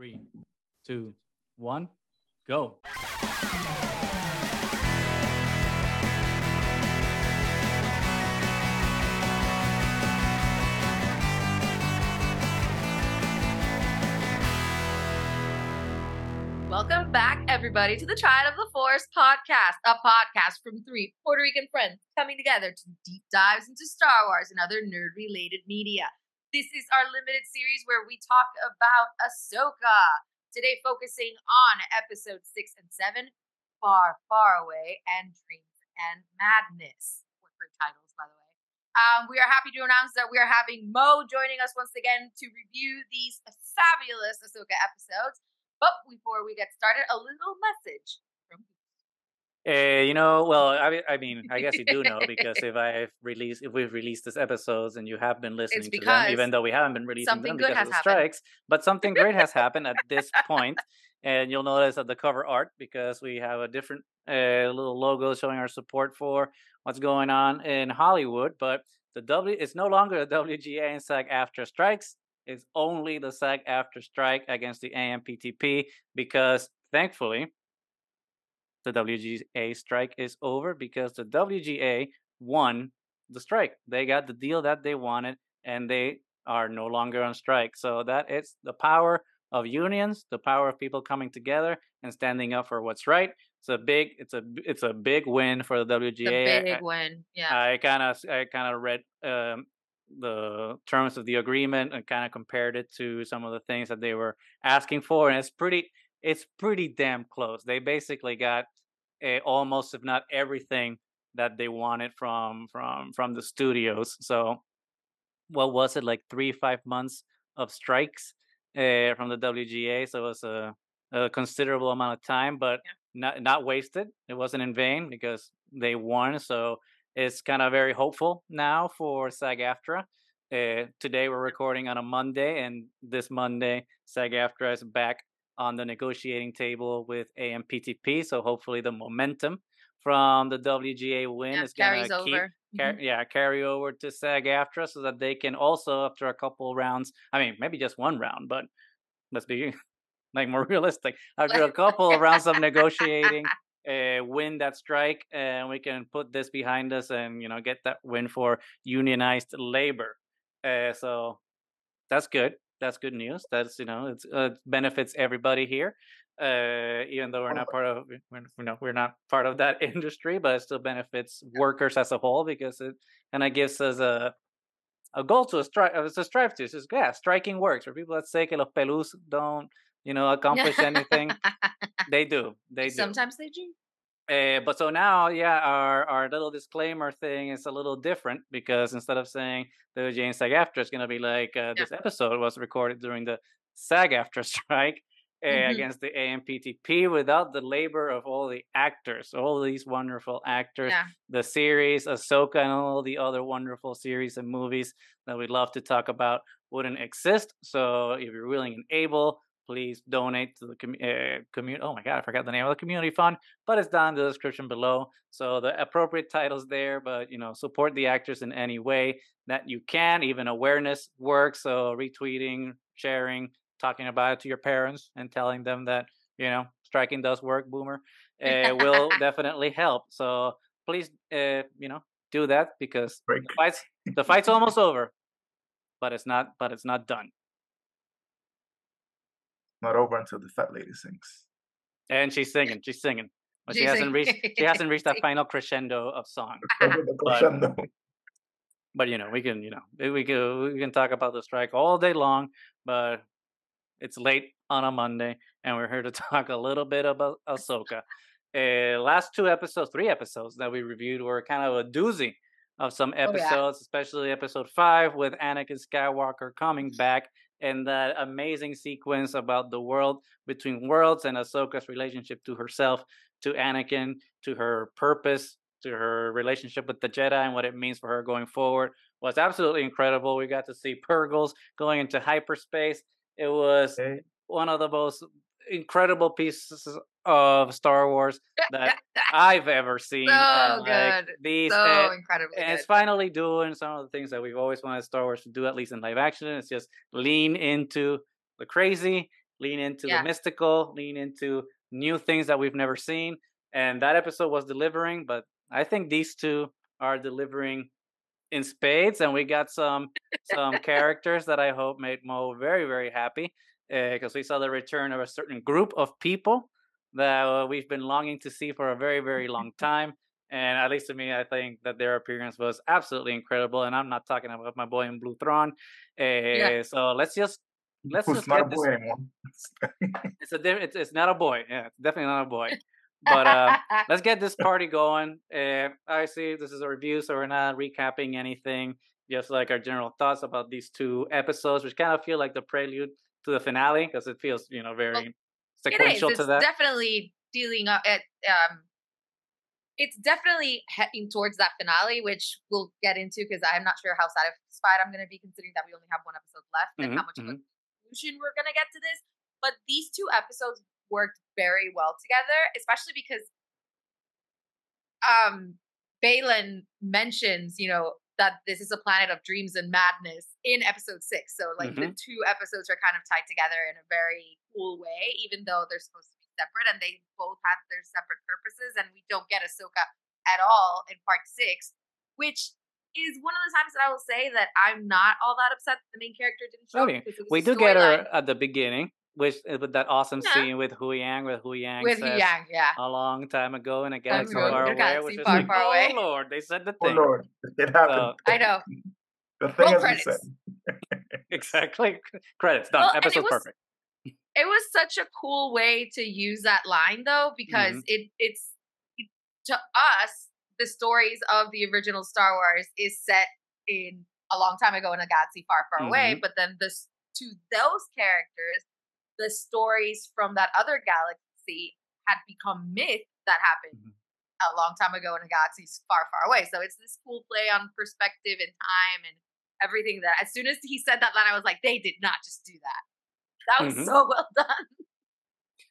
Three, two, one, go. Welcome back, everybody, to the Triad of the Force podcast, a podcast from three Puerto Rican friends coming together to deep dives into Star Wars and other nerd related media. This is our limited series where we talk about Ahsoka. Today, focusing on episode six and seven Far, Far Away and Dreams and Madness. What great titles, by the way. Um, we are happy to announce that we are having Mo joining us once again to review these fabulous Ahsoka episodes. But before we get started, a little message Uh, you know, well, I, I mean, I guess you do know because if I've released, if we've released this episodes and you have been listening to them, even though we haven't been releasing them good because of the happened. strikes, but something great has happened at this point, and you'll notice at the cover art because we have a different uh, little logo showing our support for what's going on in Hollywood. But the W, it's no longer the WGA and SAG-AFTRA strikes. It's only the SAG-AFTRA strike against the AMPTP because thankfully the WGA strike is over because the WGA won the strike. They got the deal that they wanted and they are no longer on strike. So that is the power of unions, the power of people coming together and standing up for what's right. It's a big it's a it's a big win for the WGA. the I- big win. Yeah. I kind of I kind of read um, the terms of the agreement and kind of compared it to some of the things that they were asking for, and it's pretty it's pretty damn close. They basically got uh, almost, if not everything, that they wanted from from from the studios. So, what was it like three five months of strikes uh, from the WGA? So it was a, a considerable amount of time, but not not wasted. It wasn't in vain because they won. So it's kind of very hopeful now for SAG-AFTRA. Uh, today we're recording on a Monday, and this Monday SAG-AFTRA is back on the negotiating table with AMPTP. So hopefully the momentum from the WGA win yeah, is going to keep over. car- Mhm. yeah carry over to SAG-AFTRA so that they can also after a couple rounds. I mean, maybe just one round, but let's be like more realistic. After a couple of rounds of negotiating, uh, win that strike, and we can put this behind us, and you know get that win for unionized labor. Uh, so that's good. That's good news. That's you know it's uh, benefits everybody here. Uh, even though we're not part of we're, you know we're not part of that industry, but it still benefits workers as a whole because it kind of gives us a a goal to a strive uh, to strive to. It's just yeah, striking works. For people that say que los pelus don't you know accomplish anything, they do. They do. Sometimes they do. Uh, but so now, yeah, our, our little disclaimer thing is a little different because instead of saying the Jane SAG-AFTRA, it's going to be like uh, this episode was recorded during the SAG-AFTRA strike uh, Mhm. against the AMPTP without the labor of all the actors, all these wonderful actors, Yeah. the series, Ahsoka, and all the other wonderful series and movies that we'd love to talk about wouldn't exist. So if you're willing and able, please donate to the com- uh, community. Oh my God, I forgot the name of the community fund, but it's down in the description below. So the appropriate titles there, but you know, support the actors in any way that you can. Even awareness work. So retweeting, sharing, talking about it to your parents, and telling them that you know striking does work. Boomer uh, will definitely help. So please, uh, you know, do that because Break. the fight's the fight's almost over, but it's not. But it's not done. Not over until the fat lady sings. And she's singing. She's singing. But she She's hasn't reached. She hasn't reached that final crescendo of song. But- But you know, we can. You know, we can. We can talk about the strike all day long. But it's late on a Monday, and we're here to talk a little bit about Ahsoka. Uh, last two episodes, three episodes that we reviewed were kind of a doozy of some yeah. episodes, especially episode five with Anakin Skywalker coming back and that amazing sequence about the world between worlds and Ahsoka's relationship to herself, to Anakin, to her purpose, to her relationship with the Jedi and what it means for her going forward was absolutely incredible. We got to see Purrgils going into hyperspace. It was Okay. one of the most incredible pieces of Star Wars that I've ever seen. Uh, so and, like, good. These eh, so and- incredibly and good. it's finally doing some of the things that we've always wanted Star Wars to do, at least in live action. It's just lean into the crazy, lean into Yeah. the mystical, lean into new things that we've never seen. And that episode was delivering, but I think these two are delivering in spades, and we got some some characters that I hope made Mo very very happy eh, because we saw the return of a certain group of people that uh, we've been longing to see for a very very long time. And at least to me, I think that their appearance was absolutely incredible. And I'm not talking about my boy in Blue Thrawn. Uh, So let's just let's Who's just not get a this. boy anymore. It's a it's, it's not a boy. Yeah, definitely not a boy. But uh, let's get this party going. Uh, obviously, this is a review, so we're not recapping anything. Just like our general thoughts about these two episodes, which kind of feel like the prelude to the finale because it feels, you know, very it is. sequential It's to that. definitely dealing up at um. It's definitely heading towards that finale, which we'll get into because I'm not sure how satisfied I'm going to be considering that we only have one episode left and how Mhm, much of a conclusion we're going to get to this. But these two episodes worked very well together, especially because um Baylan mentions, you know, that this is a planet of dreams and madness in episode six. So like the mm-hmm. two episodes are kind of tied together in a very cool way, even though they're supposed to be separate and they both have their separate purposes. And we don't get Ahsoka at all in part six, which is one of the times that I will say that I'm not all that upset that the main character didn't show oh, up. It was We do get her at the beginning, which uh, with that awesome Yeah. scene with Huyang, with Huyang with says, Yang, yeah. a long time ago in a galaxy ago far away, galaxy which is far, like, far oh away." lord, they said the thing. Oh thing. Lord, it happened. I know. The thing Roll is, credits. said. exactly. Credits done. Well, Episode was- perfect. it was such a cool way to use that line though because Mm-hmm. it it's it, to us the stories of the original star wars is set in a long time ago in a galaxy far far away Mm-hmm. but then this to those characters the stories from that other galaxy had become myth that happened Mhm. a long time ago in a galaxy far far away so it's this cool play on perspective and time and everything that as soon as he said that line i was like they did not just do that that was Mhm. so well done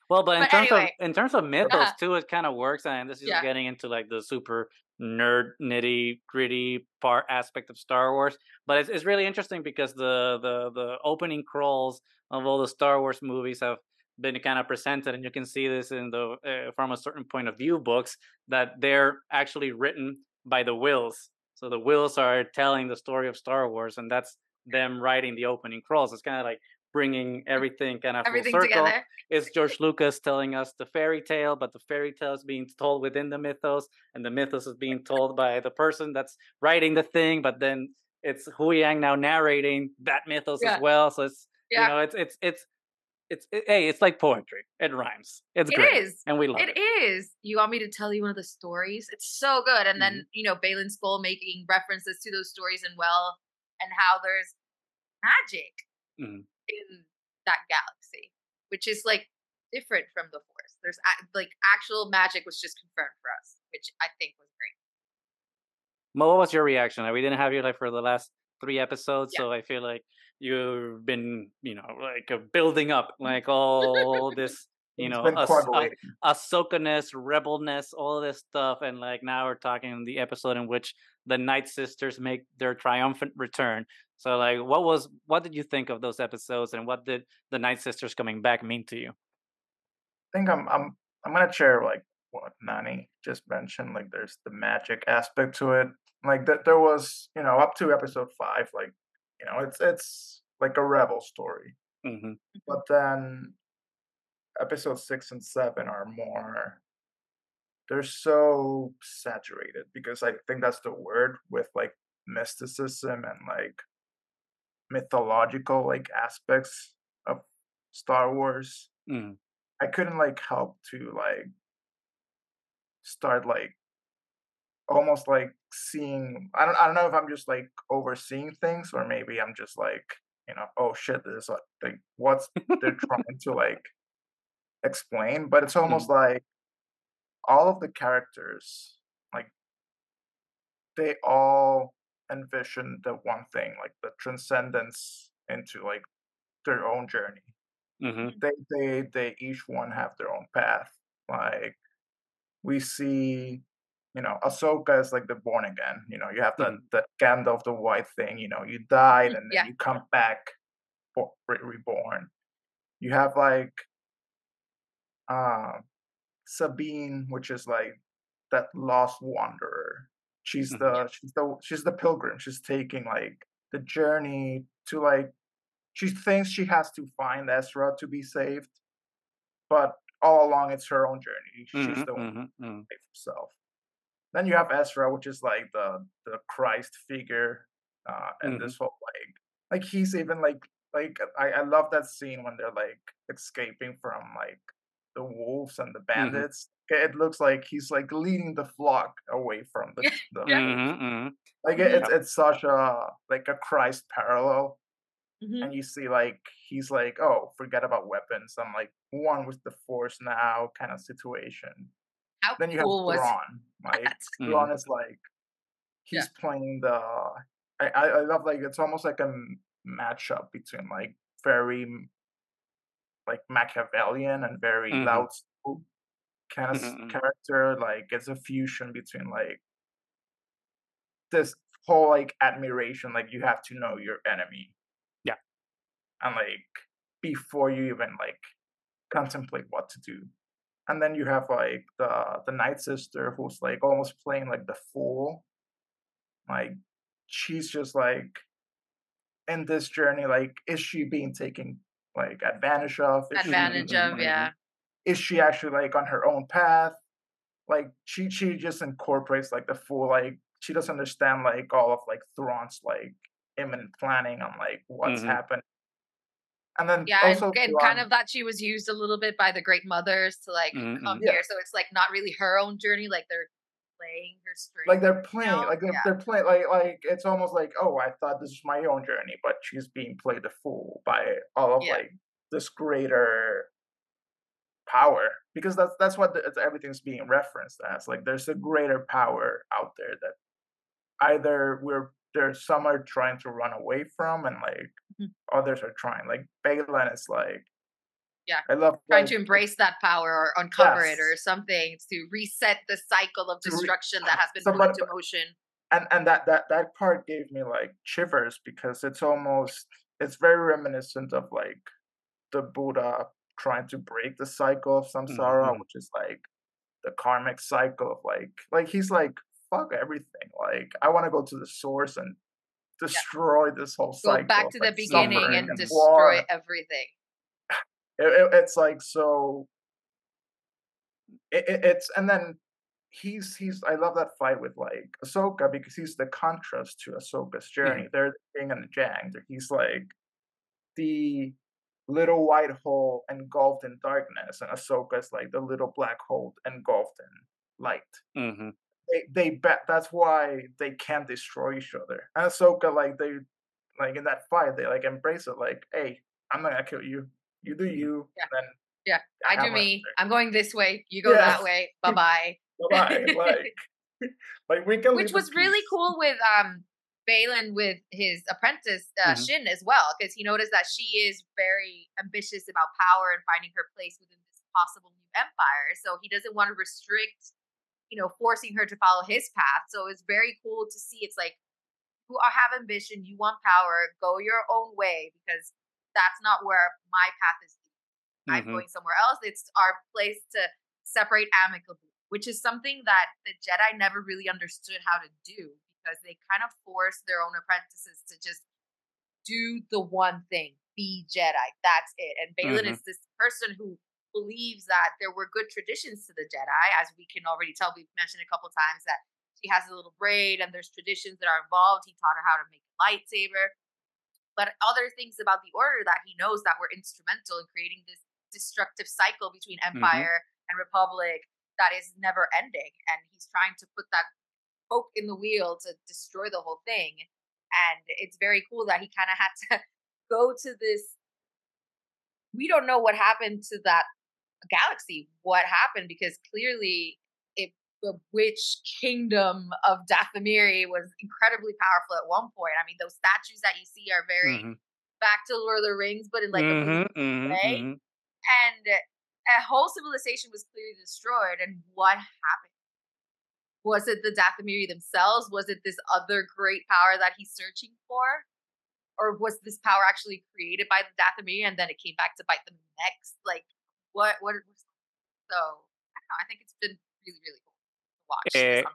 Well, but in But terms anyway. of in terms of mythos too, it kind of works, and this is Yeah. getting into like the super nerd, nitty gritty part aspect of Star Wars. But it's it's really interesting because the the the opening crawls of all the Star Wars movies have been kind of presented, and you can see this in the uh, from a certain point of view books that they're actually written by the Whills. So the Whills are telling the story of Star Wars, and that's them writing the opening crawls. It's kind of like bringing everything kind of full everything circle together it's George Lucas telling us the fairy tale, but the fairy tale is being told within the mythos, and the mythos is being told by the person that's writing the thing. But then it's Huyang now narrating that mythos Yeah. as well. So it's Yeah. you know it's it's it's it's it, hey, it's like poetry. It rhymes. It's It great, is. and we love it. It is. You want me to tell you one of the stories? It's so good. And then, Mm-hmm. you know, Baylan Skoll making references to those stories and well, and how there's magic Mhm. In that galaxy, which is like different from the Force. There's like actual magic was just confirmed for us, which I think was great. Mo, what was your reaction? We didn't have you like for the last three episodes, Yeah. so I feel like you've been you know like uh, building up like all this you know us- uh. Ahsoka-ness, rebelness, all this stuff, and like now we're talking the episode in which the Night Sisters make their triumphant return. So like, what was what did you think of those episodes, and what did the Night Sisters coming back mean to you? I think I'm I'm I'm gonna share like what Nani just mentioned. Like there's the magic aspect to it. Like that there was, you know, up to episode five, like, you know, it's it's like a rebel story. hmm But then episode six and seven are more they're so saturated because I think that's the word with like mysticism and like mythological like aspects of Star Wars. mm I couldn't like help to like start like almost like seeing I don't I don't know if I'm just like overseeing things or maybe I'm just like you know oh shit this is like, like what's they're trying to like explain but it's almost like all of the characters like they all envision the one thing like the transcendence into like their own journey hmm they they they each one have their own path. Like we see, you know, Ahsoka is like the born again. You know, you have the Mhm. the Gandalf the white thing. You know, you died and then Yeah. you come back, for, re- reborn. You have like uh, Sabine, which is like that lost wanderer. She's Mhm. the she's the she's the pilgrim. She's taking like the journey to like she thinks she has to find Ezra to be saved, but all along it's her own journey. She's Mhm, the one mhm, mhm. who saves herself. Then you have Ezra, which is like the the Christ figure, uh, and Mhm. this whole like like he's even like like I, I love that scene when they're like escaping from like the wolves and the Mhm. bandits. It looks like he's like leading the flock away from the, the Yeah. Mhm, mhm. Like it, it's it's such a like a Christ parallel, Mhm. and you see like he's like, oh, forget about weapons. I'm like one with the force now, kind of situation. How Then you have cool was Thrawn. Like that? Thrawn is like Yeah. he's playing the. I, I love like it's almost like a matchup between like very like Machiavellian and very Mhm. Lao Tzu kind of Mhm, mhm. character. Like it's a fusion between like this whole like admiration. Like you have to know your enemy. Yeah. And like before you even like contemplate what to do. And then you have like the the night sister who's like almost playing like the fool. Like she's just like in this journey, like is she being taken like advantage of? Advantage of, like, yeah. Is she actually like on her own path? Like she she just incorporates like the fool, like she doesn't understand like all of like Thrawn's like imminent planning on like what's Mhm. happening. And then Yeah, and, also and kind of that she was used a little bit by the great mothers to like Mhm, come. Yeah. here. So it's like not really her own journey, like they're playing her straight. like they're playing know? like they're, Yeah. they're playing like like it's almost like oh i thought this was my own journey but she's being played the fool by all of Yeah. like this greater power because that's that's what the, it's- everything's being referenced as like there's a greater power out there that either we're there's some are trying to run away from and like Mhm. others are trying like Baylan is like Yeah. i love trying to embrace that power or uncover it or Yes. something to reset the cycle of destruction that has been put into motion. and and that that that part gave me like shivers because it's almost it's very reminiscent of like the buddha trying to break the cycle of samsara Mhm. which is like the karmic cycle of like like he's like fuck everything like i want to go to the source and destroy this whole cycle. Go back to the beginning and war. destroy everything. It- it- it's like so it, it, it's and then he's he's I love that fight with like Ahsoka because he's the contrast to Ahsoka's journey. They're the yin and the jang. They're- He's like the little white hole engulfed in darkness, and Ahsoka's like the little black hole engulfed in light. Mhm. They they bet that's why they can't destroy each other. And Ahsoka like they like in that fight they like embrace it like, hey, I'm not gonna kill you. You do you. Yeah. Then Yeah, I do me. answer. I'm going this way. You go that way. Bye bye. Bye-bye. like, like we can. Which was really cool with um Baylan with his apprentice uh, Mhm. Shin as well, because he noticed that she is very ambitious about power and finding her place within this possible new empire. So he doesn't want to restrict, you know, forcing her to follow his path. So it's very cool to see. It's like you are, have ambition, you want power, go your own way because that's not where my path is. I'm Mhm. going somewhere else. It's our place to separate amicably, which is something that the Jedi never really understood how to do because they kind of forced their own apprentices to just do the one thing, be Jedi. That's it. And Baylan Mhm. is this person who believes that there were good traditions to the Jedi, as we can already tell. We've mentioned a couple times that she has a little braid and there's traditions that are involved. He taught her how to make a lightsaber. But other things about the order that he knows that were instrumental in creating this destructive cycle between mm-hmm. empire and republic that is never ending. And he's trying to put that poke in the wheel to destroy the whole thing. And it's very cool that he kind of had to go to this. We don't know what happened to that galaxy, what happened, because clearly the witch kingdom of Dathomiri was incredibly powerful at one point. I mean, those statues that you see are very Mhm. back to Lord of the Rings, but in like a Mhm, movie mhm, way. mhm. and a whole civilization was clearly destroyed. And what happened? Was it the Dathomiri themselves? Was it this other great power that he's searching for? or was this power actually created by the Dathomir and then it came back to bite them next? Like, what? What? So I don't know. I think it's been really, really cool to watch. this Eh.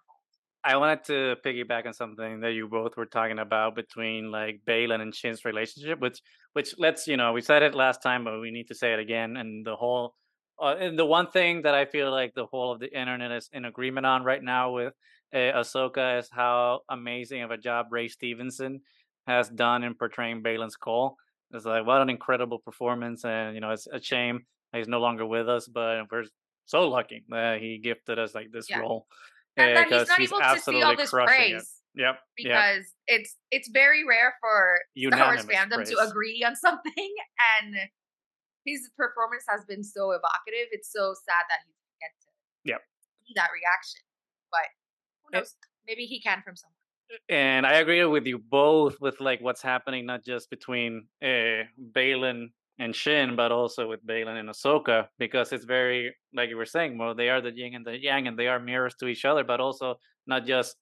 I wanted to piggyback on something that you both were talking about between like Baylan and Shin's relationship, which which let's you know we said it last time, but we need to say it again. And the whole, uh, and the one thing that I feel like the whole of the internet is in agreement on right now with uh, Ahsoka is how amazing of a job Ray Stevenson has done in portraying Baylan Skoll. It's like what an incredible performance, and you know it's a shame he's no longer with us, but we're so lucky that he gifted us like this Yeah. role. and uh, that he's not able to see all this crushing it. praise Yep. Yep. because it's it's very rare for Star Wars Unanimous fandom to agree on something, and his performance has been so evocative. It's so sad that he didn't get to Yep. see that reaction, but who It- knows? Maybe he can from somewhere. and I agree with you both with like what's happening not just between uh, Baylan and Shin, but also with Baylan and Ahsoka, because it's very like you were saying, well, they are the yin and the yang, and they are mirrors to each other, but also not just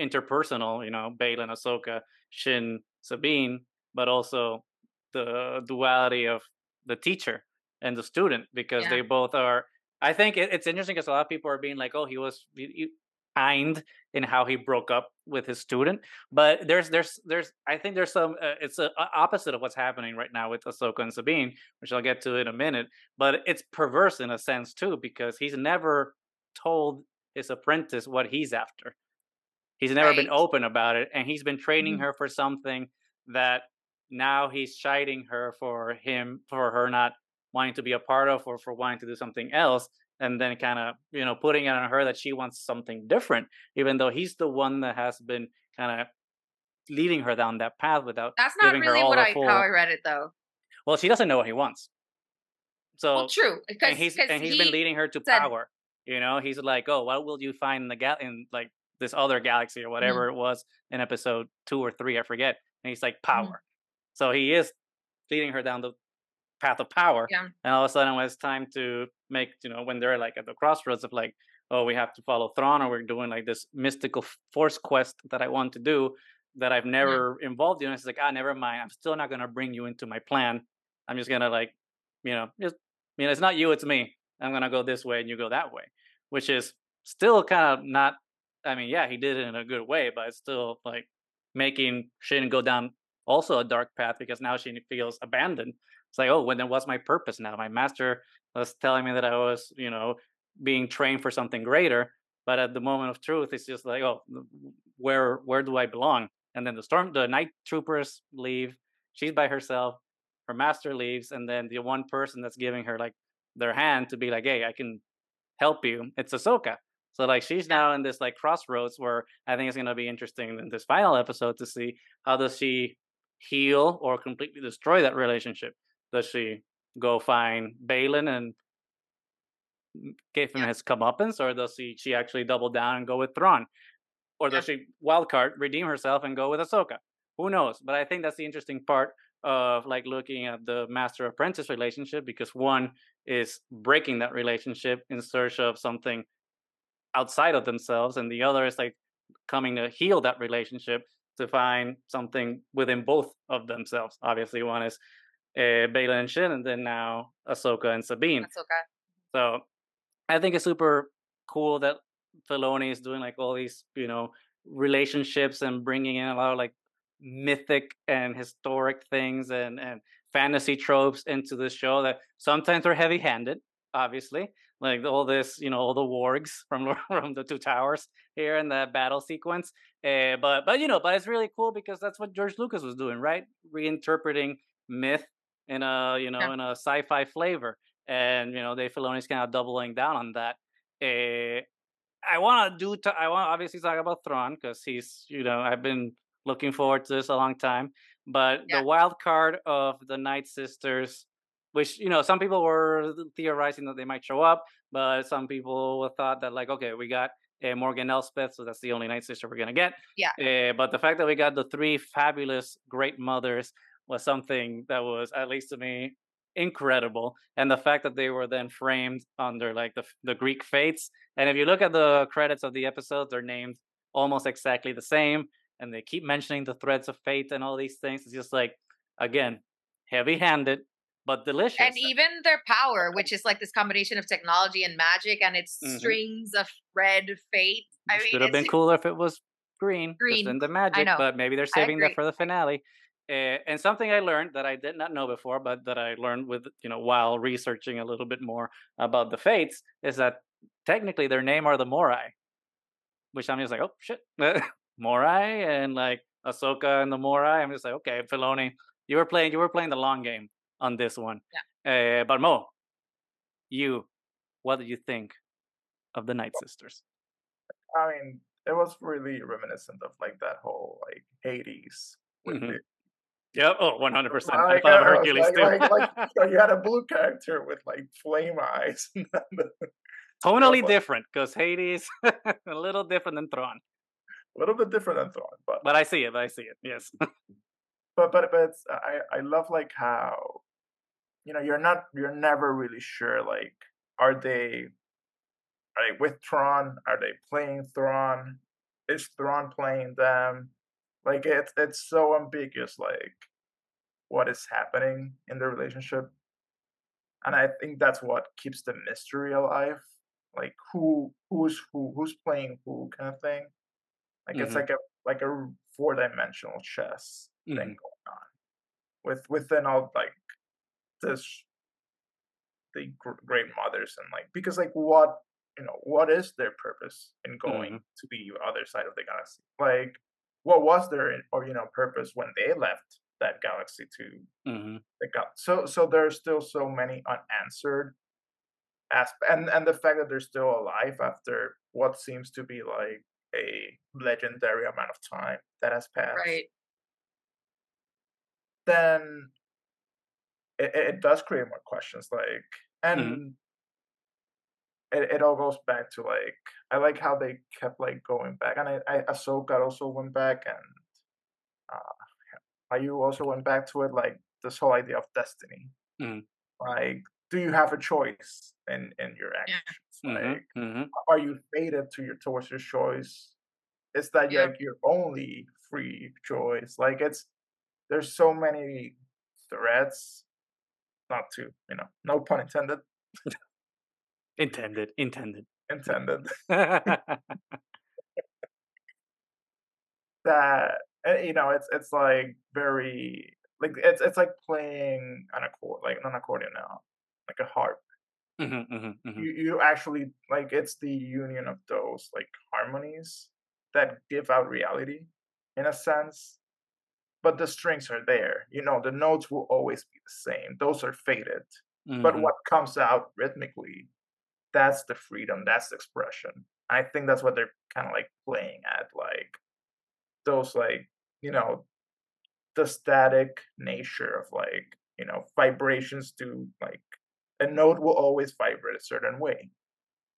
interpersonal, you know, Baylan, Ahsoka, Shin, Sabine, but also the duality of the teacher and the student, because Yeah. they both are. I think it, it's interesting because a lot of people are being like, "Oh, he was he- kind in how he broke up with his student," but there's there's there's I think there's some uh, it's a, a opposite of what's happening right now with Ahsoka and Sabine, which I'll get to in a minute. But it's perverse in a sense too because he's never told his apprentice what he's after. He's never been open about it, and he's been training Mhm. her for something that now he's chiding her for him for her not wanting to be a part of or for wanting to do something else and then kind of you know putting it on her that she wants something different even though he's the one that has been kind of leading her down that path without That's not really all what I full how I read it though. well she doesn't know what he wants so well, true because and he's and he's he been leading her to said- power. You know, he's like, "Oh, what will you find in the gal in like this other galaxy or whatever Mm-hmm. it was in episode two or three, I forget." And he's like, "Power." So he is leading her down the path of power. Yeah. And all of a sudden, when it's time to make, you know, when they're like at the crossroads of like, "Oh, we have to follow Thrawn, or we're doing like this mystical force quest that I want to do that I've never involved you. in," it's like, "Ah, never mind. I'm still not gonna bring you into my plan. I'm just gonna like, you know, just." You know, it's not you, it's me. I'm gonna go this way and you go that way, which is still kind of not. I mean, yeah, he did it in a good way, but it's still like making Shin go down also a dark path because now she feels abandoned. It's like, oh, well, then what's my purpose now? My master was telling me that I was, you know, being trained for something greater, but at the moment of truth, it's just like, oh, where where do I belong? And then the storm, the night troopers leave. She's by herself. Her master leaves, and then the one person that's giving her like their hand to be like, hey, I can help you. It's Ahsoka. So like she's now in this like crossroads where I think it's gonna be interesting in this final episode to see how does she heal or completely destroy that relationship. Does she go find Baylan and give him Yeah. his comeuppance, or does she she actually double down and go with Thrawn? Or does she wildcard, redeem herself and go with Ahsoka? Who knows? But I think that's the interesting part of like looking at the master apprentice relationship because one is breaking that relationship in search of something outside of themselves, and the other is like coming to heal that relationship to find something within both of themselves. Obviously, one is uh, and Shin, and then now Ahsoka and Sabine. That's okay. So I think it's super cool that Filoni is doing like all these, you know, relationships and bringing in a lot of like mythic and historic things and and fantasy tropes into this show that sometimes are heavy-handed, obviously. Like all this, you know, all the wargs from from the two towers here in the battle sequence. Uh, but but you know, but it's really cool because that's what George Lucas was doing, right? Reinterpreting myth in a you know Yeah. in a sci-fi flavor and you know Dave Filoni's kind of doubling down on that. Uh, I want to do. T- I want obviously talk about Thrawn because he's you know I've been looking forward to this a long time. But Yeah. the wild card of the Night Sisters, which you know some people were theorizing that they might show up, but some people thought that like okay we got uh, Morgan Elsbeth, so that's the only Night Sister we're gonna get. Yeah. Uh, but the fact that we got the three fabulous great mothers was something that was at least to me incredible and the fact that they were then framed under like the the greek fates and if you look at the credits of the episodes they're named almost exactly the same and they keep mentioning the threads of fate and all these things it's just like again, heavy-handed but delicious. and even their power, which is like this combination of technology and magic, and it's Mhm. strings of red fate. I mean, should have been cooler if it was green, Green. in the magic. But maybe they're saving that for the finale. Uh, and something I learned that I did not know before, but that I learned with you know while researching a little bit more about the Fates is that technically their name are the Morai, which I'm just like, oh shit, Morai and like Ahsoka and the Morai. I'm just like, okay, Filoni, you were playing, you were playing the long game on this one. Yeah. Uh, but Mo, you, what did you think of the Night Sisters? I mean, it was really reminiscent of like that whole like Hades. With Mhm. Yep. Oh, 100%. I thought of Hercules like, too. like, like so you had a blue character with like flame eyes. totally different because Hades a little different than Thrawn. A little bit different than Thrawn, but But I see it. I see it. Yes. but but but it's, I I love like how you know you're not you're never really sure like are they are they with Thrawn are they playing Thrawn is Thrawn playing them like it's it's so ambiguous like what is happening in the relationship and I think that's what keeps the mystery alive like who who's who who's playing who kind of thing like it's Mhm. like a like a four dimensional chess thing Mhm. going on with within all like this the gr- great mothers and like because like what you know what is their purpose in going to the other side of the galaxy like what was their or you know purpose when they left that galaxy to hmm the gal so so there's still so many unanswered aspects and and the fact that they're still alive after what seems to be like a legendary amount of time that has passed right. then it, it does create more questions like and Mhm. It, it all goes back to like i like how they kept like going back and i, I ahsoka also went back and uh you also went back to it like this whole idea of destiny. Mhm. like do you have a choice in in your actions? Hmm like hmm are you fated to your towards your choice? Is that Yeah. like your only free choice? Like it's there's so many threads not to you know no pun intended Intended. Intended. intended that uh, you know it's it's like very like it's it's like playing an accord like an accordion now like a harp hmm hmm you you actually like it's the union of those like harmonies that give out reality in a sense but the strings are there you know the notes will always be the same those are faded but Mm-hmm. what comes out rhythmically that's the freedom that's the expression. I think that's what they're kind of like playing at like those like you know the static nature of like you know vibrations to like a note will always vibrate a certain way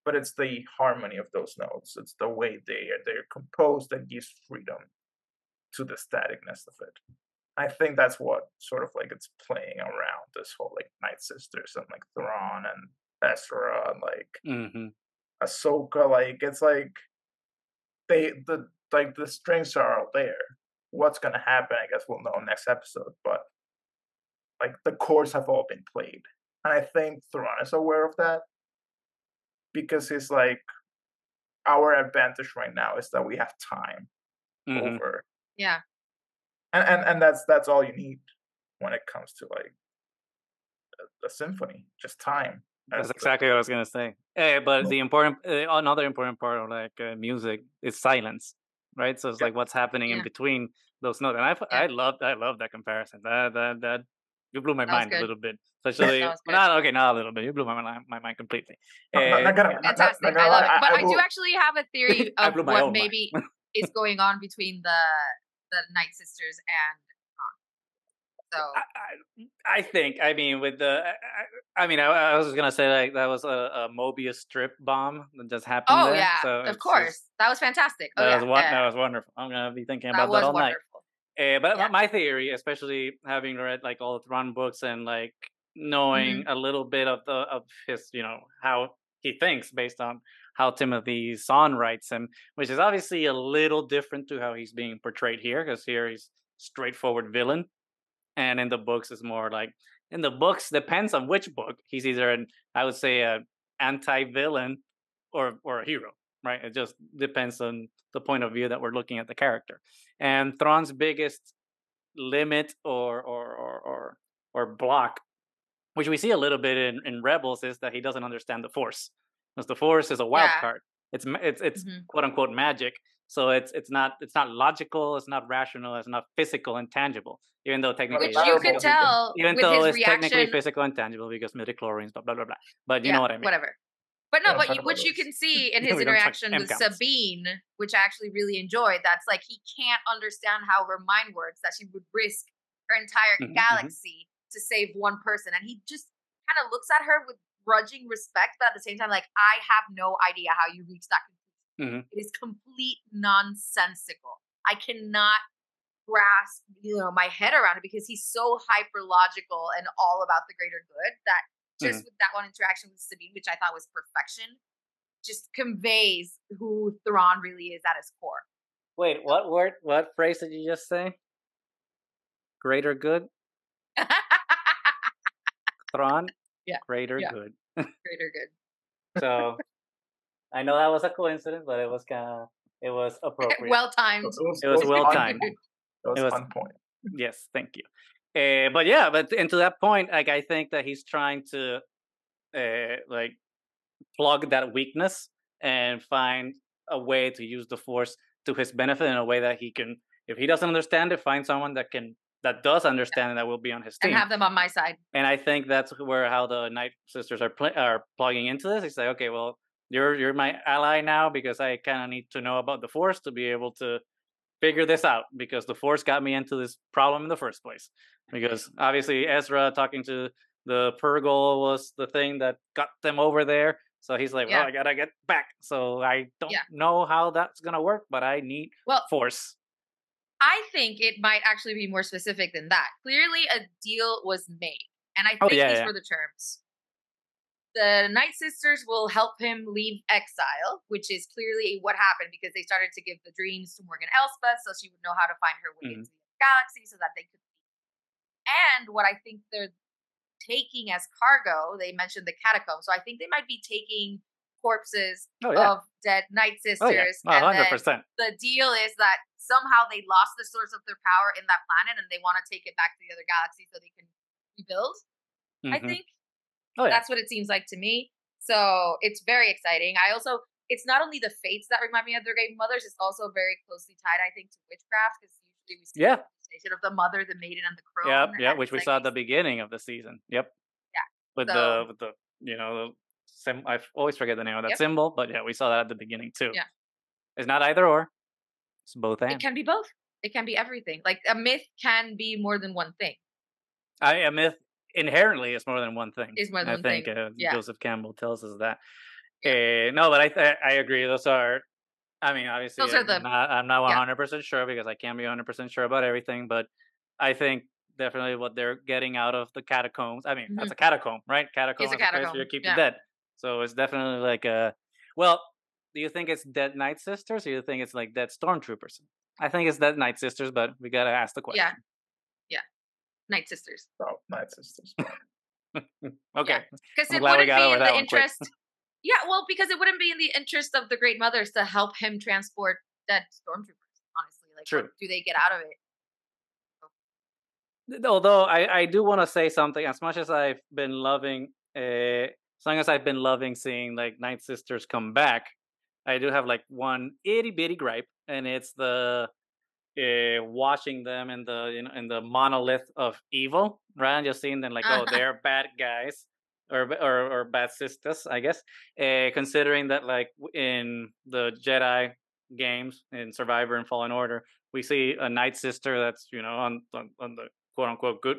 but it's the harmony of those notes. It's the way they are they're composed that gives freedom to the staticness of it. I think that's what sort of like it's playing around this whole like night sisters and like Thrawn and Ezra and like hmm Ahsoka, like it's like they the like the strings are all there. What's gonna happen? I guess we'll know next episode. But like the chords have all been played, and I think Thrawn is aware of that because he's like our advantage right now is that we have time hmm over, Yeah. and and and that's that's all you need when it comes to like a, a symphony, just time. That's exactly what I was gonna say. Eh, but the important, uh, another important part of like uh, music is silence, right? So it's Yeah. like what's happening in between those notes, and I, Yeah. I love, I love that comparison. That, that, that, you blew my That mind a little bit. Especially, not okay, not a little bit. You blew my mind, my mind completely. No, not- Eh, not gonna- not- not- Fantastic. I love it. But I, do actually have a theory of what maybe is going on between the the Night Sisters and. So I, I, I think. I mean, with the, I, I mean, I, I was gonna say like that was a, a Mobius strip bomb that just happened. Oh there, yeah, so of course. just- that was fantastic. Oh that yeah, was one, yeah. that was wonderful. I'm gonna be thinking about was that all night. wonderful. Uh, but Yeah. my theory, especially having read like all the Thrawn books and like knowing Mm-hmm. a little bit of the of his, you know, how he thinks based on how Timothy Zahn writes him, which is obviously a little different to how he's being portrayed here, because here he's straightforward villain. And in the books it's more like in the books depends on which book he's either an I would say a anti-villain or or a hero, right? It just depends on the point of view that we're looking at the character. And Thrawn's biggest limit or or or or, or block, which we see a little bit in, in Rebels, is that he doesn't understand the Force. Because the Force is a wild Yeah. card. It's it's it's Mhm. quote unquote magic. So it's it's not it's not logical, it's not rational, it's not physical and tangible. Even though technically, Which you could tell even with though his it's technically physical and tangible because midichlorians, blah blah blah blah. But you yeah, know what I mean. Whatever. But no, but which you can see in his we don't talk interaction with Sabine, which I actually really enjoyed. That's like he can't understand how her mind works. That she would risk her entire Mhm, mhm. galaxy to save one person, and he just kind of looks at her with grudging respect, but at the same time, like I have no idea how you reached that Mhm. It is complete nonsensical. I cannot grasp, you know, my head around it because he's so hyper logical and all about the greater good that just with that one interaction with Sabine, which I thought was perfection, just conveys who Thrawn really is at his core. Wait, what word? What phrase did you just say? Greater good, Thrawn. Yeah, Greater yeah. good. greater good. So I know that was a coincidence, but it was kind of it was appropriate. well timed. It was well timed. It was, It was- on point. yes, thank you. Uh, but yeah, but and to that point, like I think that he's trying to uh, like plug that weakness and find a way to use the force to his benefit in a way that he can, if he doesn't understand it, find someone that can that does understand and that will be on his team. And have them on my side. and I think that's where how the Night Sisters are pl- are plugging into this. It's like, okay, well, you're you're my ally now because I kind of need to know about the Force to be able to figure this out because the Force got me into this problem in the first place. Because obviously Ezra talking to the Purrgil was the thing that got them over there. So he's like, Yeah. well, I gotta get back. So I don't Yeah. know how that's gonna work, but I need Well, Force. I think it might actually be more specific than that. Clearly, a deal was made, and I Oh, think yeah, these were the terms. The Night Sisters will help him leave exile, which is clearly what happened because they started to give the dreams to Morgan Elsbeth so she would know how to find her way Mhm. into the galaxy so that they could. And what I think they're taking as cargo, they mentioned the catacombs. So I think they might be taking corpses Oh yeah. of dead Night Sisters. Oh yeah. and hundred then percent. the deal is that somehow they lost the source of their power in that planet and they want to take it back to the other galaxy so they can rebuild. I think Oh yeah. that's what it seems like to me. So it's very exciting. I also, it's not only the fates that remind me of their great mothers, it's also very closely tied, I think, to witchcraft because usually we see Yeah. the of the mother, the maiden, and the crone. Yep, yeah, which we it's saw at the beginning of the season. Yep. Yeah, With so- the with the you know the sim I always forget the name of that Yep. symbol, but yeah, we saw that at the beginning too. Yeah. It's not either or. It's both It can be both. It can be everything. Like a myth can be more than one thing. I a myth inherently it's more than one thing. Is more than I one think thing. Uh, Yeah. Joseph Campbell tells us that. Uh, no, but I th- I agree. Those are. I mean, obviously, Those I'm the- not, I'm not yeah. 100 percent sure because I can't be 100 percent sure about everything, but I think definitely what they're getting out of the catacombs. I mean, that's a catacomb, right? Catacomb Mm-hmm. a is a place where you keep yeah. the dead. So it's definitely like a. Well, do you think it's dead Night Sisters, or do you think it's like dead Stormtroopers? I think it's dead Night Sisters, but we gotta ask the question. Yeah. Yeah. Night Sisters. Oh, Night Sisters. Okay. Because I'm it wouldn't be in the interest. yeah, well, because it wouldn't be in the interest of the Great Mothers to help him transport dead stormtroopers. Honestly, like, True. do they get out of it? although I, I do want to say something as much as i've been loving uh, as long as i've been loving seeing like night sisters come back i do have like one itty bitty gripe and it's the uh, watching them in the you know in the monolith of evil right and just seeing them like oh they're bad guys or or, or bad sisters i guess uh, considering that like in the jedi games in survivor and fallen order we see a night sister that's you know on on, on the quote unquote good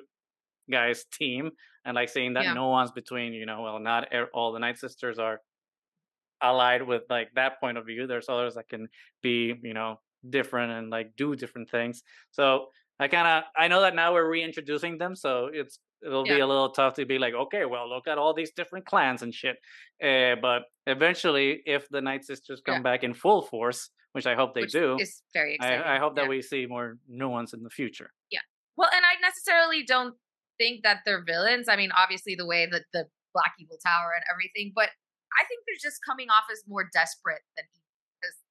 guys team and like seeing that Yeah. no one's between you know well not all the night sisters are allied with like that point of view there's others that can be you know different and like do different things so i kind of i know that now we're reintroducing them so it's it'll be a little tough to be like okay well look at all these different clans and shit uh, but eventually if the night sisters come Yeah. back in full force which i hope they Which do is very exciting. I, I hope that yeah. we see more nuance in the future Yeah. Well, and I necessarily don't think that they're villains. I mean, obviously the way that the Black Evil Tower and everything, but I think they're just coming off as more desperate than evil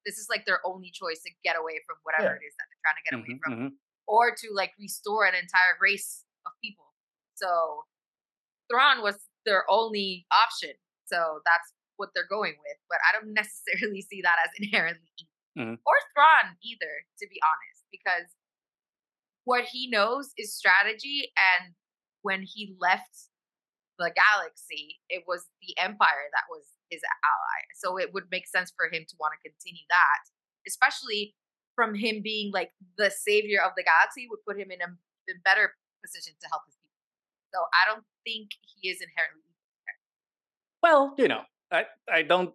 this is like their only choice to get away from whatever Yeah. it is that they're trying to get away Mhm, from, mhm. or to like restore an entire race of people. So Thrawn was their only option. So that's what they're going with. But I don't necessarily see that as inherently evil. Mhm. Or Thrawn either, to be honest, because what he knows is strategy and when he left the galaxy, it was the Empire that was his ally. So it would make sense for him to want to continue that, especially from him being like the savior of the galaxy would put him in a in better position to help his people. So I don't think he is inherently evil. Well, you know, I I don't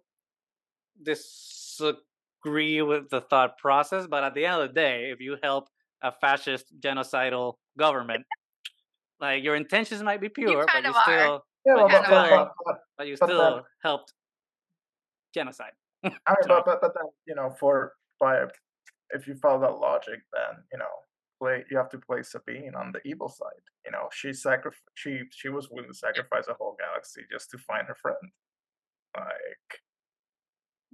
disagree with the thought process, but at the end of the day, if you help a fascist genocidal government, like your intentions might be pure, but kind you of are. still Yeah, But but, you but, still- but, but, but you But then- still helped genocide. I mean, but, but but then you know, for by if you follow that logic, then you know, play you have to play Sabine on the evil side. You know, she sacrificed she she was willing to sacrifice a whole galaxy just to find her friend. Like,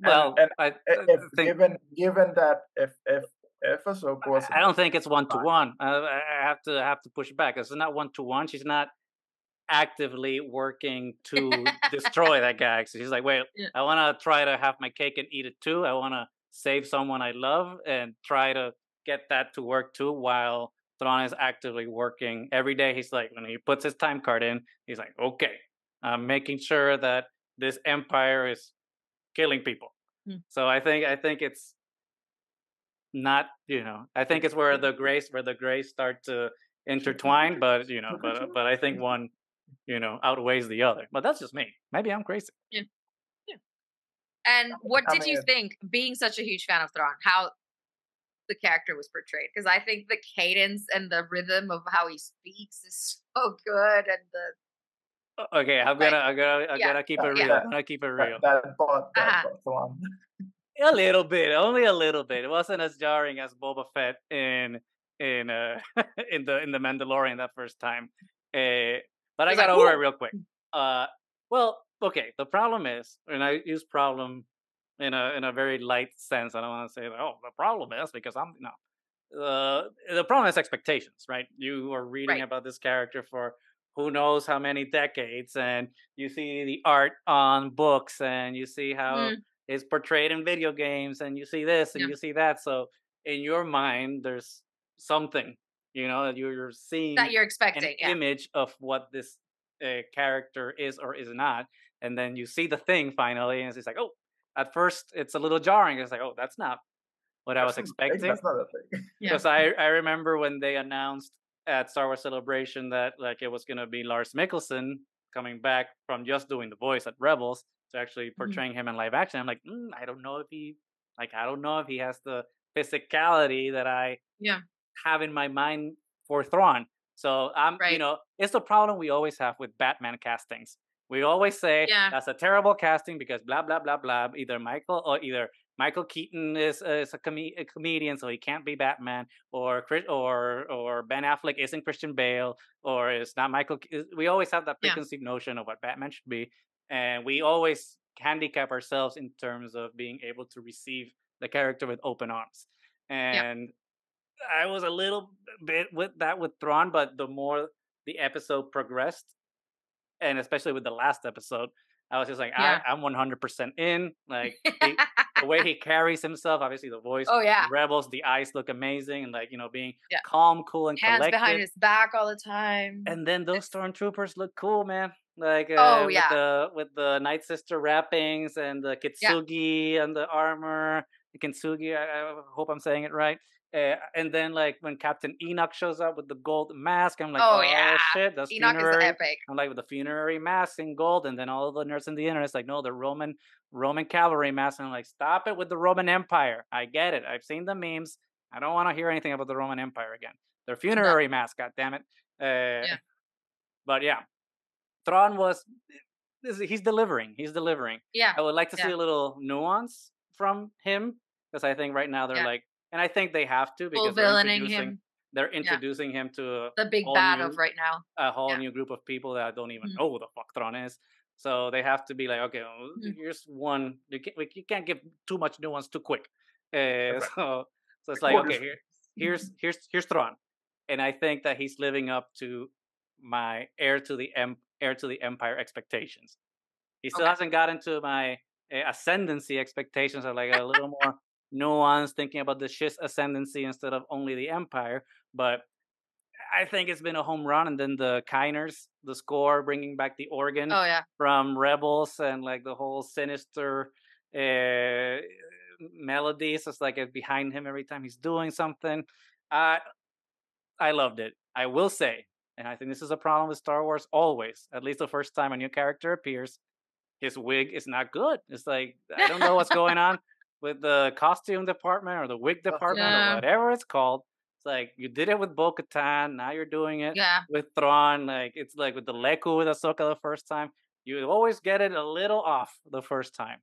Well, and I, i- I if think given given that if if if Ahsoka was I don't think it's one to one. I have to have to push back. It's not one to one. She's not actively working to destroy that galaxy. He's like, wait, Yeah. I want to try to have my cake and eat it too. I want to save someone I love and try to get that to work too. While Thrawn is actively working every day. He's like, when he puts his time card in, he's like, okay, I'm making sure that this empire is killing people. Hmm. So I think I think it's not you know I think it's where the grace where the grace start to intertwine, but you know, but but I think one you know outweighs the other. But that's just me. Maybe I'm crazy. And what did you think, being such a huge fan of Thrawn, how the character was portrayed? Because I think the cadence and the rhythm of how he speaks is so good, and the Okay, I'm gonna I'm gonna I'm yeah, gonna keep it yeah. real. I'm gonna keep it real. that, that bought that Uh-huh. bought A little bit, only a little bit. It wasn't as jarring as Boba Fett in in uh in the in the Mandalorian that first time. Uh, but I got like, over it real quick. Uh, well, okay. The problem is, and I use problem in a in a very light sense. I don't want to say, oh, the problem is because I'm no. Uh, the problem is expectations, right? You are reading Right. about this character for who knows how many decades, and you see the art on books, and you see how Mm. is portrayed in video games and you see this and Yeah. you see that so in your mind there's something you know that you're seeing that you're an expecting. Yeah. image of what this uh, character is or is not and then you see the thing finally and it's like oh at first it's a little jarring it's like oh that's not what i was That's the thing, expecting That's not a thing. Yeah. because I, I remember when they announced at Star Wars Celebration that like it was gonna be Lars Mikkelsen coming back from just doing the voice at Rebels to actually portraying him in live action. I'm like, mm, I don't know if he like I don't know if he has the physicality that I Yeah. Have in my mind for Thrawn. So I'm you know it's the problem we always have with Batman castings. We always say Yeah. that's a terrible casting because blah blah blah blah. Either Michael or either Michael Keaton is uh, is a, com- a comedian, so he can't be Batman, or Chris, or or Ben Affleck isn't Christian Bale, or it's not Michael. Ke- We always have that Yeah. preconceived notion of what Batman should be, and we always handicap ourselves in terms of being able to receive the character with open arms. And I was a little bit with that with Thrawn, but the more the episode progressed, and especially with the last episode, I was just like, Yeah. I, I'm 100% in. Like he, the way he carries himself, obviously the voice, oh yeah. Rebels, the eyes look amazing, and like you know, being Yeah. calm, cool, and Hands collected. behind his back all the time. And then those stormtroopers look cool, man. Like uh, Oh, with yeah. the with the Night Sister wrappings and the Kitsugi and the armor, the Kintsugi. I, I hope I'm saying it right. Uh, and then like when Captain Enoch shows up with the gold mask, I'm like, Oh, oh, yeah. shit, that's Enoch is funerary. epic. I'm like with the funerary mask in gold, and then all the nerds in the internet, it's like, no, the Roman Roman cavalry mask. And I'm like, stop it with the Roman Empire. I get it. I've seen the memes. I don't want to hear anything about the Roman Empire again. Their funerary mask, god damn it. Uh, But yeah, Thrawn was he's delivering. He's delivering. Yeah. I would like to see a little nuance from him because I think right now they're Yeah. like, and I think they have to because they're introducing him. they're introducing him to a, The big bad new- of right now. a whole Yeah. new group of people that don't even Mhm. know who the fuck Thrawn is. So they have to be like, okay, well, Mhm. here's one. You can't, you can't give too much nuance too quick. Uh, so, so it's like, okay, here, here's here's here's Thrawn, and I think that he's living up to my heir to the em- heir to the empire expectations. He still Okay. hasn't gotten to my uh, ascendancy expectations of like a little more nuance, thinking about the Chiss ascendancy instead of only the empire. But I think it's been a home run, and then the Kiners, the score, bringing back the organ Oh yeah. from Rebels and like the whole sinister uh, melodies. It's like it's behind him every time he's doing something. I I loved it. I will say, and I think this is a problem with Star Wars always. At least the first time a new character appears, his wig is not good. It's like I don't know what's going on with the costume department or the wig department Yeah. or whatever it's called. It's like you did it with Bo Katan, now you're doing it Yeah. with Thrawn. Like it's like with the Leku with Ahsoka the first time. You always get it a little off the first time.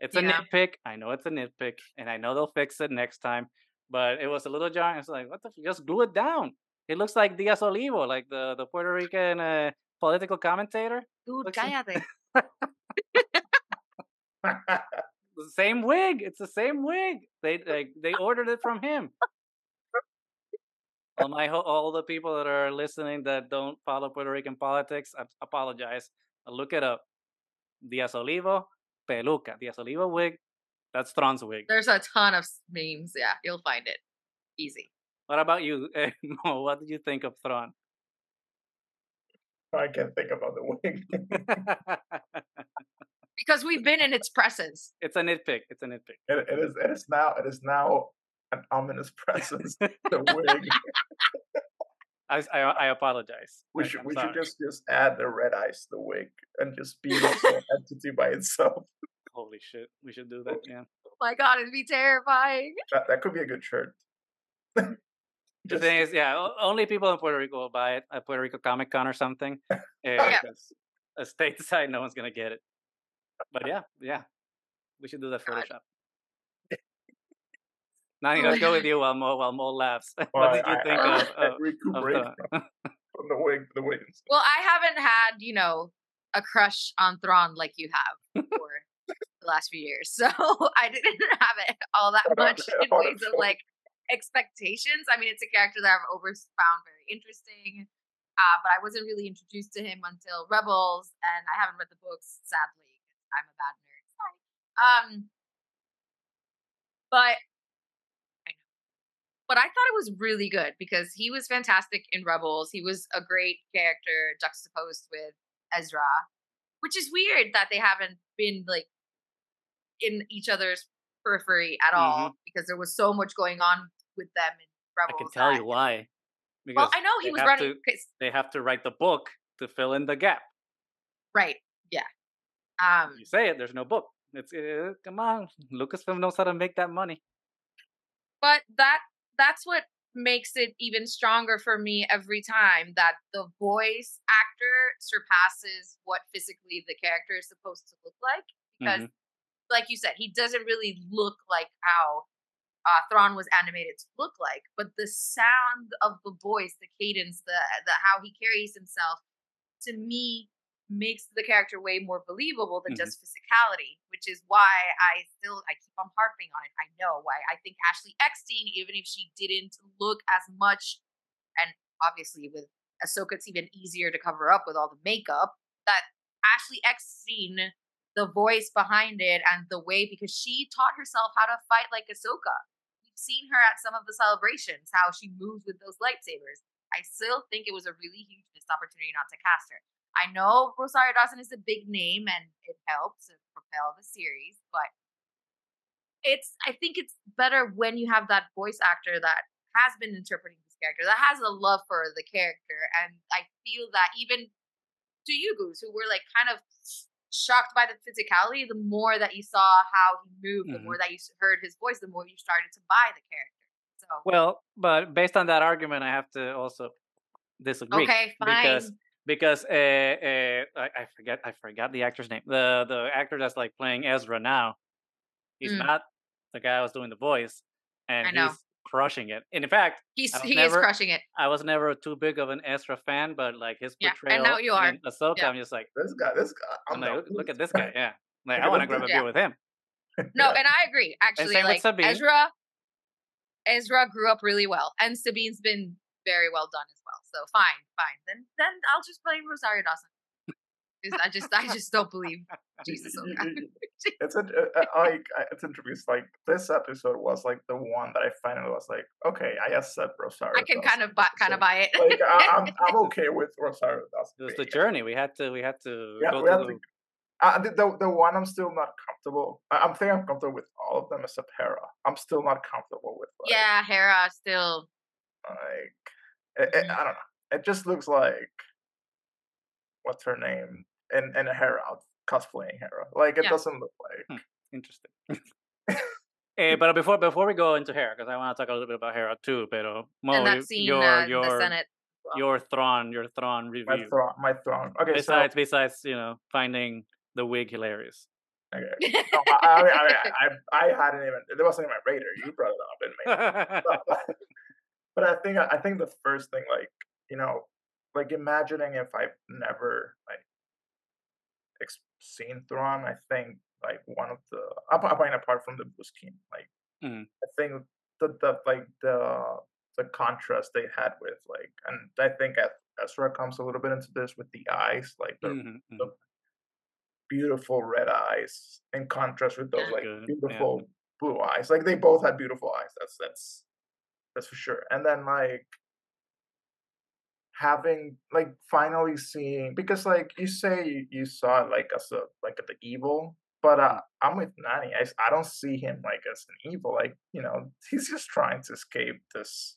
It's a nitpick. I know it's a nitpick, and I know they'll fix it next time. But it was a little jarring. It's like, what the? F- just glue it down. It looks like Diaz Olivo, like the the Puerto Rican uh, political commentator. Dude, Looks cállate. The same wig. It's the same wig. They like they ordered it from him. all my all the people that are listening that don't follow Puerto Rican politics, I apologize. I'll look it up. Diaz Olivo, peluca. Diaz Olivo wig. That's Thrawn's wig. There's a ton of memes. Yeah, you'll find it. Easy. What about you, Mo? What did you think of Thrawn? I can't think about the wig. Because we've been in its presence. it's a nitpick. It's a nitpick. It, it is. It is now. It is now an ominous presence. the wig. I I, I apologize. We should. I'm We sorry. should just just add the red eyes to the wig and just be an entity by itself. Holy shit, we should do that. Yeah. Oh my god, it'd be terrifying. That that could be a good shirt. The thing is, yeah, only people in Puerto Rico will buy it at Puerto Rico Comic Con or something. Uh, Yeah. because a stateside, no one's gonna get it. But yeah, yeah, we should do that God. Photoshop. Nani, let's go with you while Mo while Mo laughs. Well, what did you I- think I- of, I of, of the? from, from the wig. The wigs. Well, I haven't had, you know, a crush on Thrawn like you have for the last few years. So I didn't have it all that much in ways of like expectations. I mean, it's a character that I've always found very interesting. Uh, but I wasn't really introduced to him until Rebels, and I haven't read the books, sadly. I'm a bad nerd. Sorry. Um, but I know. But I thought it was really good because he was fantastic in Rebels. He was a great character juxtaposed with Ezra, which is weird that they haven't been like in each other's periphery at all because there was so much going on with them in I can tell that- you why. Well, I know he was running. to- they have to write the book to fill in the gap. right. Um. You say it, there's no book. It's uh, come on, Lucasfilm knows how to make that money. but that that's what makes it even stronger for me every time that the voice actor surpasses what physically the character is supposed to look like because Mhm. like you said he doesn't really look like how uh, Thrawn was animated to look like but the sound of the voice the cadence the the how he carries himself to me makes the character way more believable than Mhm. just physicality, which is why I still I keep on harping on it. I know why I think Ashley Eckstein, even if she didn't look as much, and obviously with Ahsoka, it's even easier to cover up with all the makeup. That Ashley Eckstein, the voice behind it, and the way because she taught herself how to fight like Ahsoka. We've seen her at some of the celebrations, how she moves with those lightsabers. I still think it was a really huge missed opportunity not to cast her. I know Rosario Dawson is a big name and it helps to propel the series, but it's I think it's better when you have that voice actor that has been interpreting this character, that has a love for the character. And I feel that even to you, Gus, who were like kind of shocked by the physicality, the more that you saw how he moved, the Mhm. more that you heard his voice, the more you started to buy the character. So Well, but based on that argument, I have to also disagree. okay, fine. Because because uh, uh, I, I forget I forgot the actor's name. The the actor that's like playing Ezra now, he's Mm. not the guy who was doing the voice, and I know. he's crushing it. And in fact, He's he never- is crushing it. I was never too big of an Ezra fan, but like his Yeah, and portrayal now you are. in Ahsoka, Yeah. I'm just like, This guy, this guy. I'm I'm like, look, look at this guy. Yeah, like I want to grab a guy. beer with him. No, Yeah. and I agree. Actually, like Ezra, Ezra grew up really well, and Sabine's been very well done as well. So fine, fine. Then then I'll just blame Rosario Dawson. I just I just don't believe Jesus. You- okay. you- you- it's a, uh, uh, like uh, it's introduced like this episode was like the one that I finally was like, okay, I accept Rosario. I can Dawson kind of buy, kind of buy it. Like I, I'm I'm okay with Rosario Dawson. It was the journey. We had to, we had to Yeah, go we to had the. to- Uh, the, the the one I'm still not comfortable. I, I'm thinking I'm comfortable with all of them except Hera. I'm still not comfortable with like, yeah, Hera still. Like it, it- Mhm. I don't know. It just looks like what's her name and and Hera out cosplaying Hera. Like it Yeah. doesn't look like Interesting. Eh, but before before we go into Hera, because I want to talk a little bit about Hera too, pero Mo, and that scene your uh, your Senate. your Thrawn your Thrawn my review. throne. My throne. Okay, Besides besides you know finding the wig hilarious. okay. No, I, I, mean, I, mean, I, I hadn't even. It wasn't even my radar. You brought it up in made. but, I think I think the first thing, like you know, like imagining if I've never like ex- seen Thrawn, I think like one of the I mean, apart from the blue scheme, like Mhm. I think the the like the the contrast they had with like, and I think Ez- Ezra comes a little bit into this with the eyes, like the Mhm, mhm. the beautiful red eyes in contrast with those like Good, yeah. beautiful blue eyes. Like they both had beautiful eyes. That's that's that's for sure. And then like having like finally seeing because like you say you, you saw it like as a like the evil but uh, i'm with nani I I don't see him like as an evil like you know he's just trying to escape this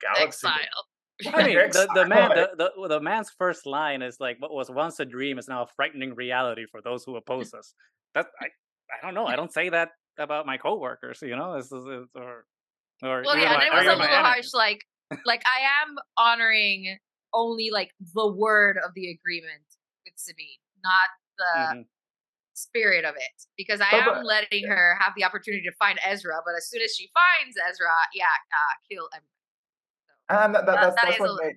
galaxy that- Exile. I mean, the, the man, the, the the man's first line is like, "What was once a dream is now a frightening reality for those who oppose us." That I, I don't know. I don't say that about my coworkers, you know, this is, or or Well, yeah, my- and it was a little harsh. Like, like I am honoring only like the word of the agreement with Sabine, not the Mhm. spirit of it, because I But- am but- letting her have the opportunity to find Ezra. But as soon as she finds Ezra, yeah, uh, kill everybody. and that, that, That- that's, that that's what make,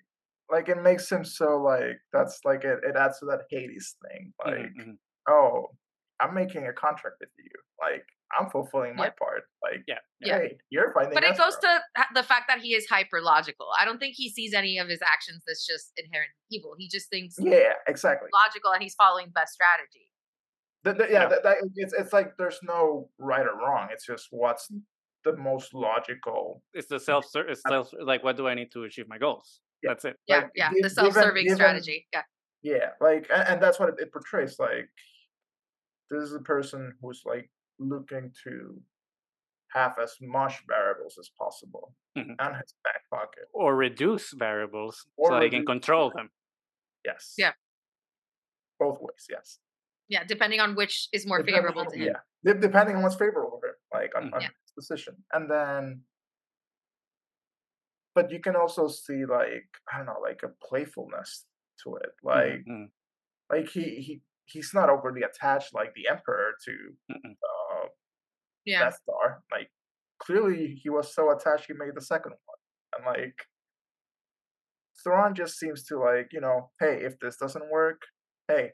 like it makes him so like that's like it, it adds to that hades thing Mhm, like mhm. oh i'm making a contract with you like i'm fulfilling my Yep. part like Yeah, Yeah. hey you're finding But it goes Ezra. to the fact that he is hyper logical. I don't think he sees any of his actions that's just inherent evil. He just thinks yeah exactly logical and he's following best strategy. The- the- yeah, Yeah. That, that, it's it's like there's no right or wrong. It's just what's Mm. the most logical. It's the self. It's self. Like, what do I need to achieve my goals? Yeah. That's it. Yeah, Like, yeah, gi- the self-serving given- strategy. Yeah, Yeah, like and, and that's what it, it portrays. Like this is a person who's like looking to have as much variables as possible Mhm. in his back pocket. Or reduce variables Or so they can control them. Yes. Yeah. Both ways. Yes. yeah, depending on which is more Depending favorable on- to him. Yeah, de- depending on what's favorable for him, like on, Mhm. on Yeah. his position, and then, but you can also see like I don't know, like a playfulness to it, like Mhm, like he he he's not overly attached like the emperor to uh, Yeah, Death Star. Like clearly he was so attached he made the second one, and like Thrawn just seems to like you know, hey, if this doesn't work, hey,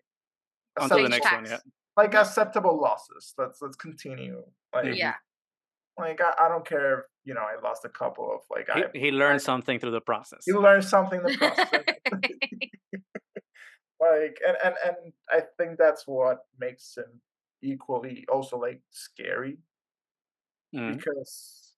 On to the acceptable- next one. Yeah. like acceptable losses. Let's let's continue. Like yeah, mm-hmm. like I, I don't care if you know I lost a couple of like I He, he learned something through the process. He learned something in the process. like and, and and I think that's what makes him equally also like scary Mhm. because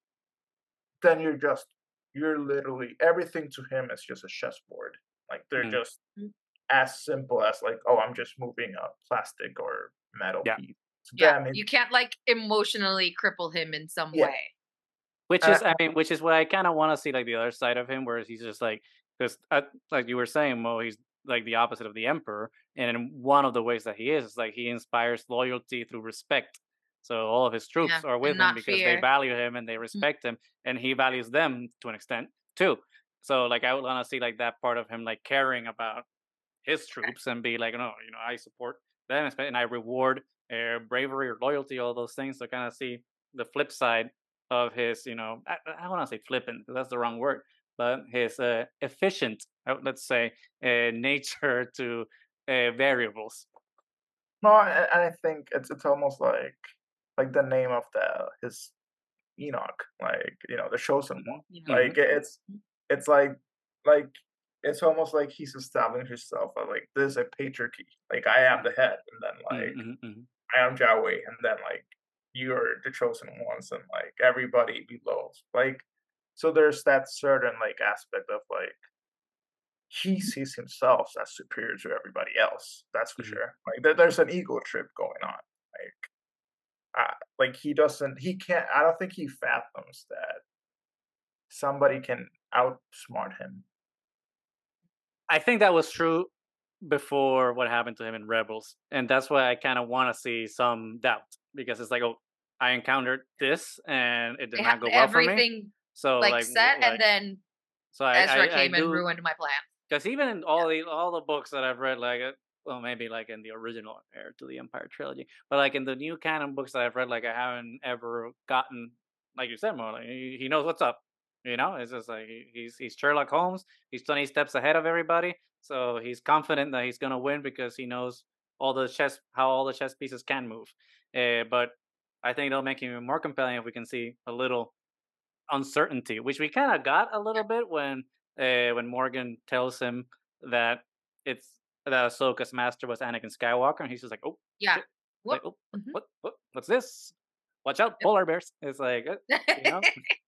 then you're just you're literally everything to him is just a chessboard. Like they're Mm. just Mm. as simple as like oh I'm just moving a plastic or metal Yeah. piece. To yeah. them, You can't like emotionally cripple him in some Yeah. way. Which Uh, is, I mean, which is what I kind of want to see, like the other side of him, where he's just like, because like you were saying, Mo, he's like the opposite of the emperor, and in one of the ways that he is, is like he inspires loyalty through respect. So all of his troops Yeah, are with him because they fear. Mm. value him and they respect him, and he values them to an extent too. So like I would want to see like that part of him like caring about his troops and be like, no, you know, I support them and I reward uh, bravery or loyalty, all those things. So kind of see the flip side of his, you know, I, I want to say flippant, that's the wrong word, but his uh, efficient, let's say, uh, nature to uh, variables. No, and I think it's it's almost like like the name of the his Enoch, like you know, the chosen one. Mm-hmm. Like it's it's like like it's almost like he's establishing himself like this is a patriarchy. Like I am the head, and then like Mhm, mhm, mhm. I am Yahweh, and then like you're the chosen ones, and like everybody below. Like so, there's that certain like aspect of like he sees himself as superior to everybody else. That's for Mhm. sure. Like there, there's an ego trip going on. Like, uh, like he doesn't, he can't. I don't think he fathoms that somebody can outsmart him. I think that was true before what happened to him in Rebels, and that's why I kind of want to see some doubt because it's like, oh, I encountered this and it did They not go well for me. So like, like, set, like and then so I, Ezra I, came I and ruined my plan. because even in all the all the books that I've read, like uh, well, maybe like in the original Heir to the Empire trilogy, but like in the new canon books that I've read, like I haven't ever gotten, like you said, more like he, he knows what's up. You know, it's just like he, he's he's Sherlock Holmes. He's twenty steps ahead of everybody, so he's confident that he's gonna win because he knows all the chess how all the chess pieces can move. Uh, but I think it'll make him even more compelling if we can see a little uncertainty, which we kind of got a little bit when uh, when Morgan tells him that it's that Ahsoka's master was Anakin Skywalker, and he's just like, "Oh, Yeah. shit." like, Whoop. oh, Mhm. what, what, what's this? Watch out, polar bears!" It's like, uh, you know,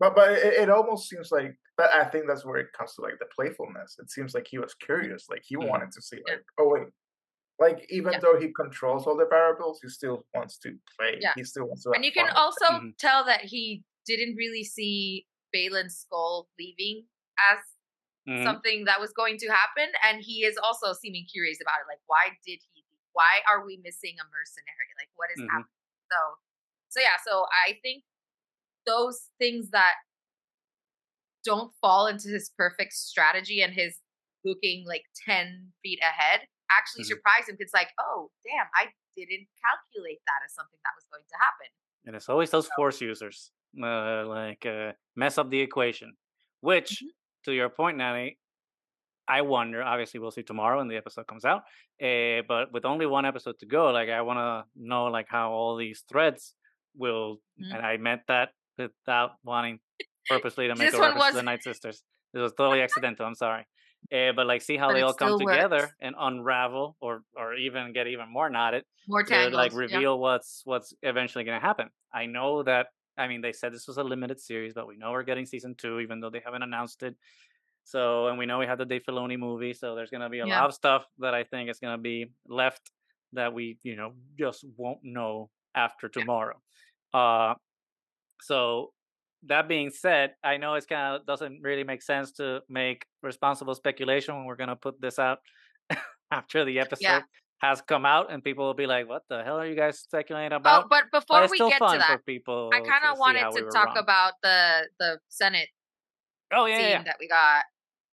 But but it, it almost seems like that. I think that's where it comes to like the playfulness. It seems like he was curious, like he Mhm. wanted to see, Yeah. like, oh wait, like even Yeah. though he controls all the variables, he still wants to play. Yeah. He still wants to. and have you can fun with it. also Mhm. tell that he didn't really see Baylan Skoll leaving as mhm, something that was going to happen, and he is also seeming curious about it. Like, why did he? Why are we missing a mercenary? Like, what is Mhm. happening? So, so yeah. So I think those things that don't fall into his perfect strategy and his looking like 10 feet ahead actually Mhm. surprise him 'cause it's like oh damn i didn't calculate that as something that was going to happen and it's always those force users, uh, like uh, mess up the equation. Which, Mhm. To your point, Nani, I wonder. Obviously, we'll see tomorrow when the episode comes out. Uh, but with only one episode to go, like I want to know like how all these threads will. Mhm. And I meant that without wanting purposely to make a reference to the Night Sisters. This was totally accidental. I'm sorry. Uh, but like, see how But they all come together works. and unravel, or or even get even more knotted more to tangles like yeah. reveal what's what's eventually going to happen. I know that. I mean, they said this was a limited series, but we know we're getting season two, even though they haven't announced it. So, and we know we have the Dave Filoni movie, so there's going to be a Yeah. lot of stuff that I think is going to be left that we, you know, just won't know after tomorrow. Uh, so that being said, I know it's kind of doesn't really make sense to make responsible speculation when we're going to put this out after the episode has come out, and people will be like, "What the hell are you guys speculating about?" oh but But before it's we get to that for people. i kind of wanted how we to talk wrong. about the the senate Oh yeah, scene yeah, that we got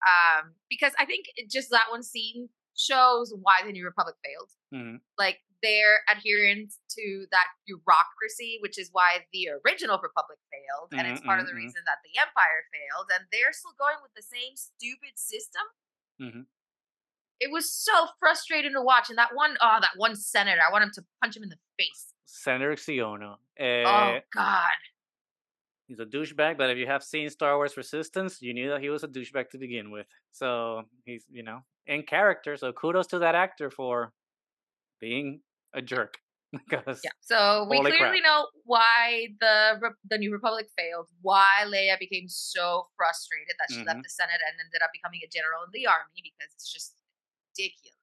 um because i think just that one scene shows why the new republic failed Mhm. like their adherence to that bureaucracy, which is why the original republic failed, and it's part of mhm, the mhm. reason that the empire failed, and they're still going with the same stupid system. It was so frustrating to watch, and that one, oh, that one senator, I want him to punch him in the face. Senator Xiono. Uh, oh God, He's a douchebag, but if you have seen Star Wars Resistance, you knew that he was a douchebag to begin with. So he's, you know, in character. So kudos to that actor for being a jerk. because yeah. So we clearly crap. know why the the new republic failed. Why Leia became so frustrated that she Mhm. left the Senate and ended up becoming a general in the army because it's just ridiculous.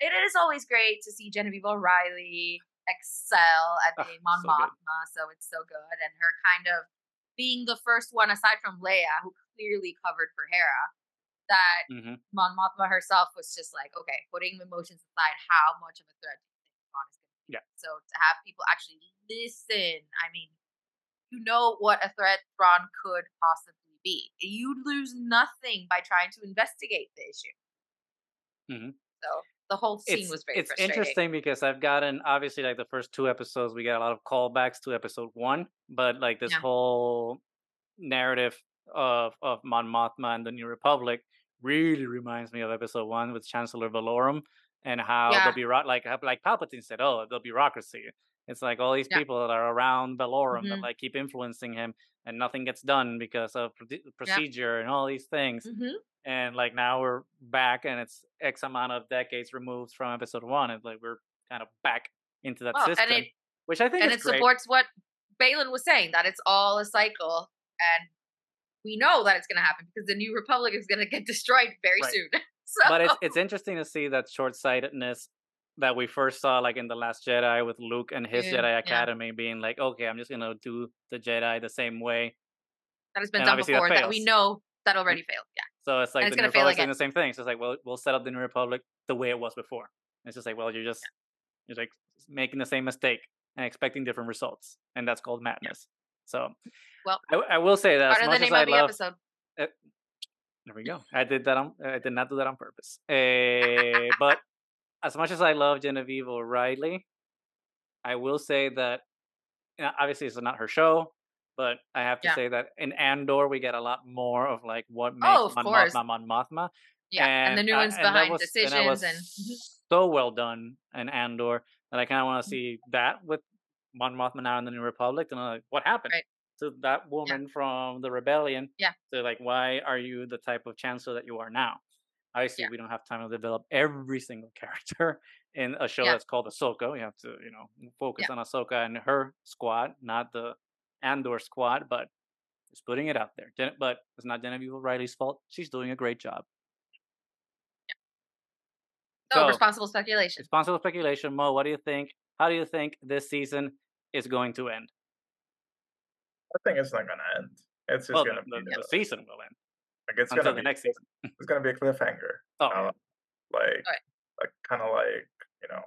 It is always great to see Genevieve O'Reilly excel at Ah, being Mon so. Mothma, so it's so good, and her kind of being the first one aside from Leia who clearly covered for Hera. That Mhm. Mon Mothma herself was just like, okay, putting emotions aside, how much of a threat do you think Thrawn is going to be? Yeah. So to have people actually listen, I mean, you know what a threat Thrawn could possibly be. You'd lose nothing by trying to investigate the issue. Mhm. So the whole scene it's was very it's interesting because I've gotten obviously like the first two episodes we get a lot of callbacks to episode one, but like this Yeah. whole narrative of of Mon Mothma and the New Republic really reminds me of episode one with Chancellor Valorum and how Yeah. the bureau like like Palpatine said, oh, the bureaucracy. It's like all these Yeah. people that are around Valorum that Mhm. like keep influencing him, and nothing gets done because of proce- procedure and all these things Mhm. And like now we're back and it's x amount of decades removed from episode one and like we're kind of back into that Well, system it- which i think and it great supports what Baylan was saying that it's all a cycle, and we know that it's going to happen because the New Republic is going to get destroyed very Right. soon. so, but it's it's interesting to see that short-sightedness that we first saw like in the last jedi with luke and his Yeah, jedi yeah. academy being like okay i'm just gonna do the jedi the same way that has been and done that before that we know that already failed. Yeah, so it's like it's the new gonna republic's doing the same thing so it's like well we'll set up the new republic the way it was before it's just like well you're just you're like making the same mistake and expecting different results and that's called madness so Well, I, I will say that as part of the much name as I of the love, episode. There we go. I did that on. I did not do that on purpose. Eh, but as much as I love Genevieve O'Reilly, I will say that you know, obviously it's not her show, but I have to Yeah. say that in Andor we get a lot more of like what makes Oh, Mon. Mothma Mon Mothma. Yeah, and, the new uh, ones and behind was- decisions and, was and Mhm. so well done in Andor that I kind of Mm-hmm. want to see that with Mon Mothma now in the New Republic. And I'm like, what happened Right. to that woman from the rebellion? Yeah. So like, why are you the type of chancellor that you are now? Obviously, Yeah. we don't have time to develop every single character in a show Yeah. that's called Ahsoka. We have to, you know, focus on Ahsoka and her squad, not the Andor squad. But just putting it out there. Gen- But it's not Genevieve O'Reilly's fault. She's doing a great job. so, So- responsible speculation. Responsible speculation, Mo. What do you think? How do you think this season is going to end? I think it's not gonna end. It's just Well, gonna the, be the, the season will end like it's gonna the be next season. it's gonna be a cliffhanger. Oh, uh, like Right. like kind of like you know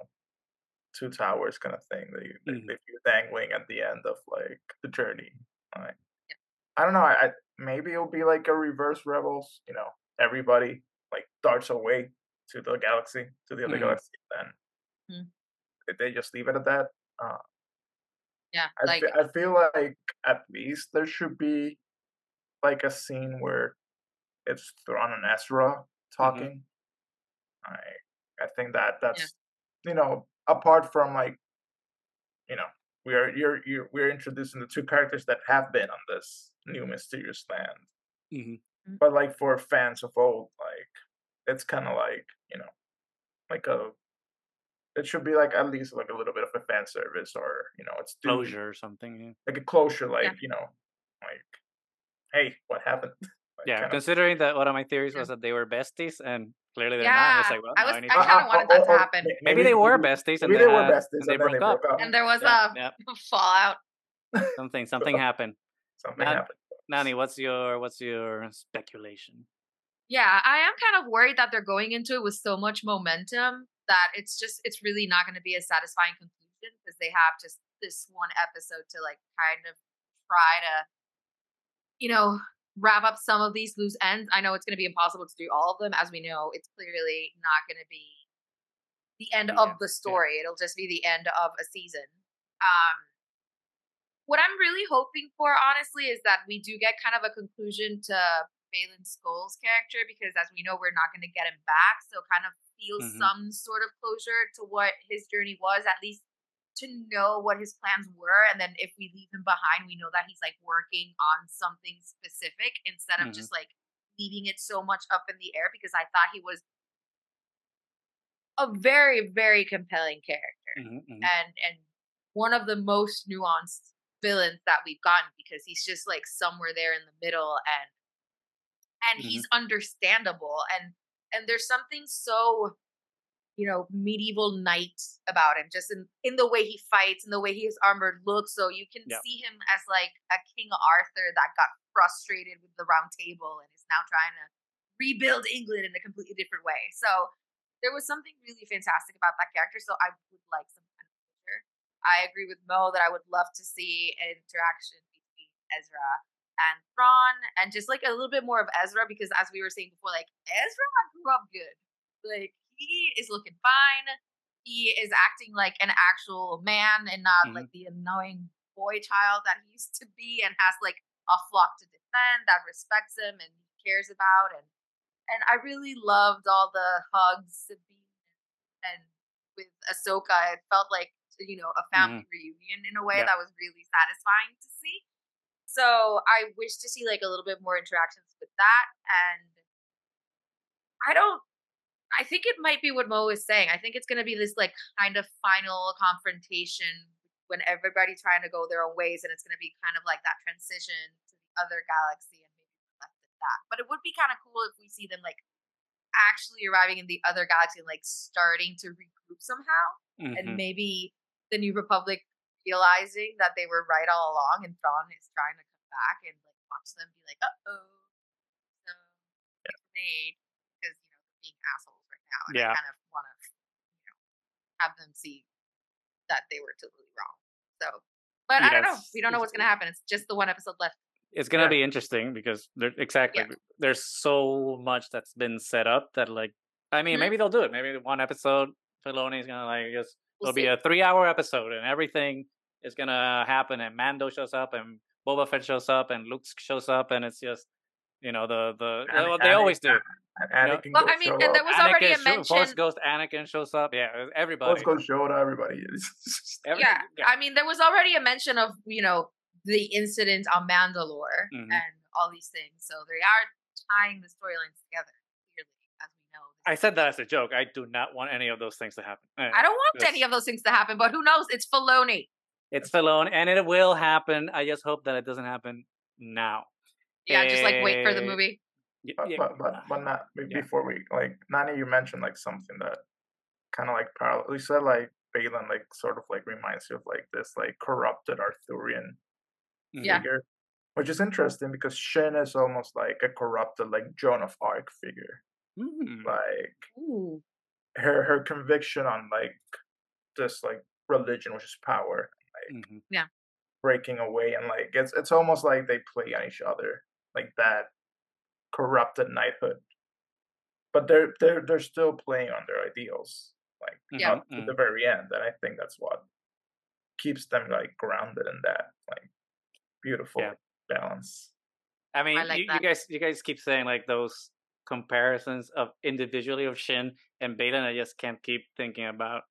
two towers kind of thing that you that Mhm. leave you dangling at the end of like the journey. Like I don't know. I, I maybe it'll be like a reverse rebels. You know, everybody like darts away to the galaxy to the other Mhm. galaxy. Then Mm. if they just leave it at that. Uh, Yeah, I, like fe- I feel like at least there should be like a scene where it's Thrawn and Ezra talking. I I think that that's you know apart from like you know we are you're you're we're introducing the two characters that have been on this new mysterious land, Mhm. but like for fans of old, like it's kind of like you know like a it should be like at least like a little bit of a fan service or you know it's due- closure or something. yeah. like a closure, like you know, like, hey, what happened? Like, Yeah, kinda- considering that one of my theories Yeah. was that they were besties, and clearly they're not. yeah, It's like, well, I now was. I I kind of wanted oh, that to happen, may- maybe they were besties, and Maybe they were had- besties and they and then broke they up. broke up. and there was Yeah, a yeah. fallout. Something, something happened. Something Nan- happened. Nani, what's your what's your speculation? Yeah, I am kind of worried that they're going into it with so much momentum that it's just it's really not going to be a satisfying conclusion because they have just this one episode to like kind of try to you know wrap up some of these loose ends. I know it's going to be impossible to do all of them as we know it's clearly not going to be the end The of the yeah. story. It'll just be the end of a season. Um what I'm really hoping for, honestly, is that we do get kind of a conclusion to Baylan Skoll's character because, as we know, we're not going to get him back. So, kind of feel Mhm. some sort of closure to what his journey was, at least to know what his plans were. And then, if we leave him behind, we know that he's like working on something specific instead of Mhm. just like leaving it so much up in the air because I thought he was a very, very compelling character Mhm, mhm. and and one of the most nuanced villains that we've gotten because he's just like somewhere there in the middle and and Mhm. he's understandable and and there's something so you know medieval knight about him just in in the way he fights and the way his armor looks so you can Yeah. see him as like a king arthur that got frustrated with the round table and is now trying to rebuild england in a completely different way so there was something really fantastic about that character so i would like some kind of closure i agree with mo that i would love to see an interaction between ezra and Thrawn, and just like a little bit more of Ezra, because as we were saying before, like Ezra grew up good. Like he is looking fine. He is acting like an actual man and not Mhm. like the annoying boy child that he used to be, and has like a flock to defend that respects him and cares about. And and I really loved all the hugs Sabine and with Ahsoka. It felt like you know a family reunion in a way Yeah. that was really satisfying to see. So I wish to see like a little bit more interactions with that. And I don't I think it might be what Mo is saying. I think it's gonna be this like kind of final confrontation when everybody's trying to go their own ways and it's gonna be kind of like that transition to the other galaxy and maybe left at that. But it would be kind of cool if we see them like actually arriving in the other galaxy and like starting to regroup somehow and Mhm. maybe the New Republic realizing that they were right all along and Thrawn is trying to come back and like watch them be like, uh oh, so made because you know being assholes now, and Yeah. I kind of want to you know have them see that they were totally wrong. So, but I don't know. We don't know what's gonna happen. It's just the one episode left. It's gonna Yeah. be interesting because there exactly there's so much that's been set up that like I mean Mhm. maybe they'll do it. Maybe one episode Filoni's gonna like just We'll it'll be a three hour episode and everything is gonna happen and Mando shows up and Boba Fett shows up and Luke shows up and it's just you know the the Ana- what they Ana- always do. And know? Well, I mean, show and there up. was already a Anakin sho- Force Ghost Anakin shows up. Yeah, everybody. Let's go show to everybody. Every- yeah, I mean, there was already a mention of you know the incident on Mandalore Mhm. and all these things. So they are tying the storylines together clearly, as we know. I said that as a joke. I do not want any of those things to happen. Eh, I don't want Yes. any of those things to happen, but who knows? It's Filoni. It's Filoni, and it will happen. I just hope that it doesn't happen now. Yeah, just like wait for the Eh, movie. But, yeah, but but but not be- Yeah. before we like Nani, you mentioned like something that kind of like parallel. You said like Baylan like sort of like reminds you of like this like corrupted Arthurian mhm. Yeah. figure, which is interesting because Shin is almost like a corrupted like Joan of Arc figure. Mm. Like Ooh. her her conviction on like this like religion, which is power, Mhm. breaking away and like it's it's almost like they play on each other like that corrupted knighthood but they're they're they're still playing on their ideals like Yeah. up to the mm-hmm. very end and i think that's what keeps them like grounded in that like beautiful Yeah. balance I mean, like you, you guys, you guys keep saying like those comparisons of individually of Shin and Baylan. I just can't keep thinking about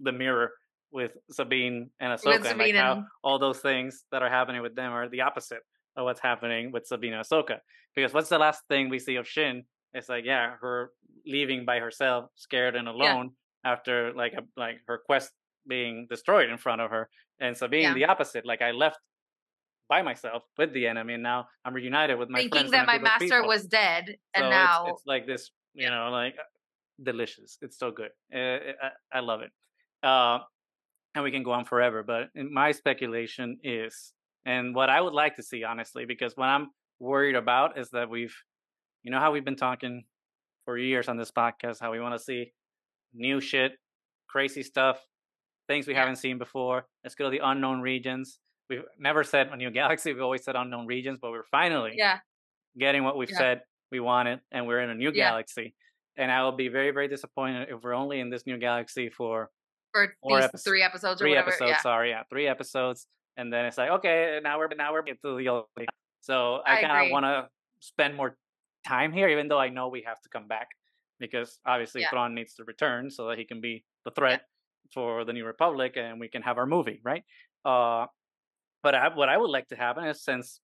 the mirror with Sabine and Ahsoka, and like Sabine how all those things that are happening with them are the opposite of what's happening with Sabina Ahsoka. Because what's the last thing we see of Shin? It's like, yeah, her leaving by herself, scared and alone, after like a, like her quest being destroyed in front of her, and Sabine Yeah. the opposite. Like I left by myself with the enemy, and now I'm reunited with my Thinking that my master was dead, and So now it's, it's like this, you know, like uh, delicious. It's so good. Uh, I, I love it. Uh, and we can go on forever, but in my speculation is, and what I would like to see, honestly, because what I'm worried about is that we've, you know, how we've been talking for years on this podcast, how we want to see new shit, crazy stuff, things we Yeah. haven't seen before. Let's go to the unknown regions. We've never said a new galaxy. We've always said unknown regions, but we're finally yeah, getting what we've Yeah. said we wanted, and we're in a new galaxy. And I will be very, very disappointed if we're only in this new galaxy for for Four episodes- three episodes or three episodes. Sorry, yeah, three episodes, and then it's like, okay, now we're now we're to the old. So I, I kind of want to spend more time here, even though I know we have to come back because obviously Yeah. Thrawn needs to return so that he can be the threat for the New Republic, and we can have our movie, right? Uh, but I, what I would like to happen is since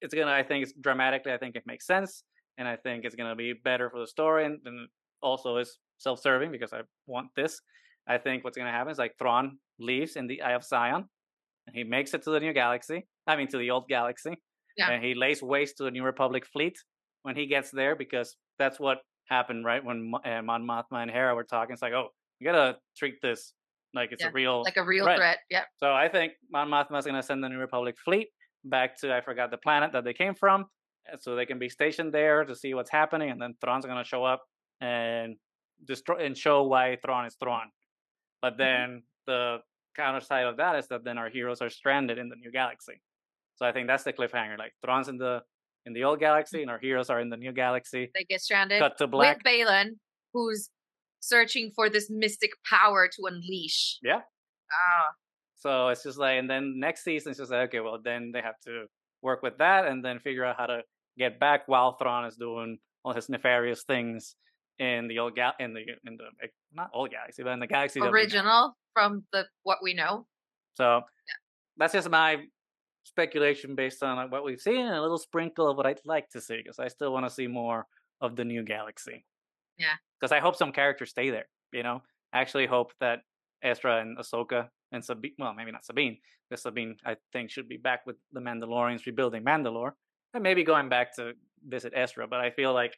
it's gonna, I think it's dramatically, I think it makes sense, and I think it's gonna be better for the story, and, and also is self-serving because I want this. I think what's gonna happen is like Thrawn leaves in the Eye of Sion, he makes it to the new galaxy. I mean, to the old galaxy, Yeah. and he lays waste to the New Republic fleet when he gets there because that's what happened, right? When uh, Mon Mothma and Hera were talking, it's like, oh, you gotta treat this like it's Yeah, a real like a real Right. threat. Yeah, so I think Mon Mothma is going to send the New Republic fleet back to I forgot the planet that they came from, uh, so they can be stationed there to see what's happening, and then Thrawn's to show up and destroy and show why Thrawn is Thrawn. But then the counter side of that is that then our heroes are stranded in the new galaxy. So I think that's the cliffhanger. Like Thrawn's in the in the old galaxy, and our heroes are in the new galaxy. they get stranded Cut to black. with Balin, who's searching for this mystic power to unleash. Yeah. Ah, So it's just like, and then next season it's just like, okay, well then they have to work with that and then figure out how to get back while Thrawn is doing all his nefarious things in the old gal in the in the not old galaxy, but in the galaxy that we know. original from the what we know. So that's just my speculation based on what we've seen and a little sprinkle of what I'd like to see because I still want to see more of the new galaxy. Yeah. Because I hope some characters stay there. You know, I actually hope that Ezra and Ahsoka and Sabine, well, maybe not Sabine, because Sabine I think should be back with the Mandalorians rebuilding Mandalore, and maybe going back to visit Ezra. But I feel like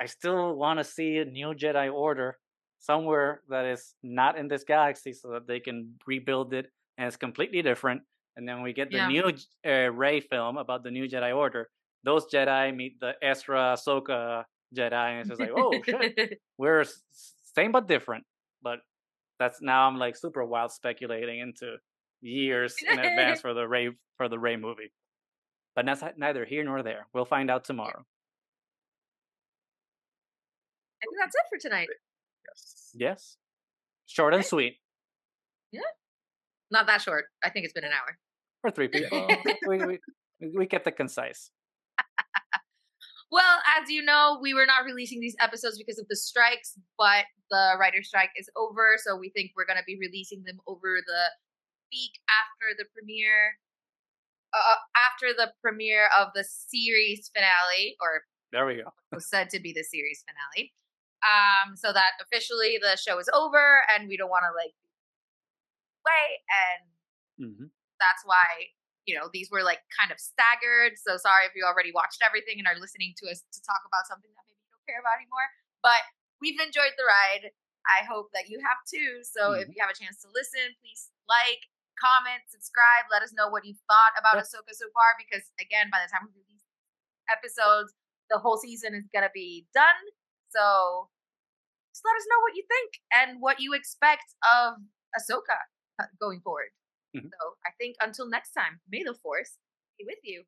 I still want to see a new Jedi Order somewhere that is not in this galaxy, so that they can rebuild it and it's completely different. And then we get the Yeah. new uh, Rey film about the new Jedi Order. Those Jedi meet the Ezra Ahsoka Jedi, and it's just like, oh shit, we're same but different. But that's now I'm like super wild speculating into years in advance for the Rey for the Rey movie. But that's neither here nor there. We'll find out tomorrow. I think that's it for tonight. Yes. Yes, short and sweet Yeah. Not that short. I think it's been an hour. for three people. we, we we kept it concise. Well, as you know, we were not releasing these episodes because of the strikes, but the writer strike is over, so we think we're going to be releasing them over the week after the premiere uh, after the premiere of the series finale or There we go. was said to be the series finale. Um, so that officially the show is over and we don't want to like wait and hmm that's why you know these were like kind of staggered so sorry if you already watched everything and are listening to us to talk about something that maybe you don't care about anymore but we've enjoyed the ride. I hope that you have too so if you have a chance to listen please like comment subscribe let us know what you thought about Yeah. ahsoka so far because again by the time we do these episodes the whole season is going to be done so just let us know what you think and what you expect of ahsoka uh, going forward Mhm. so I think until next time, may the force be with you.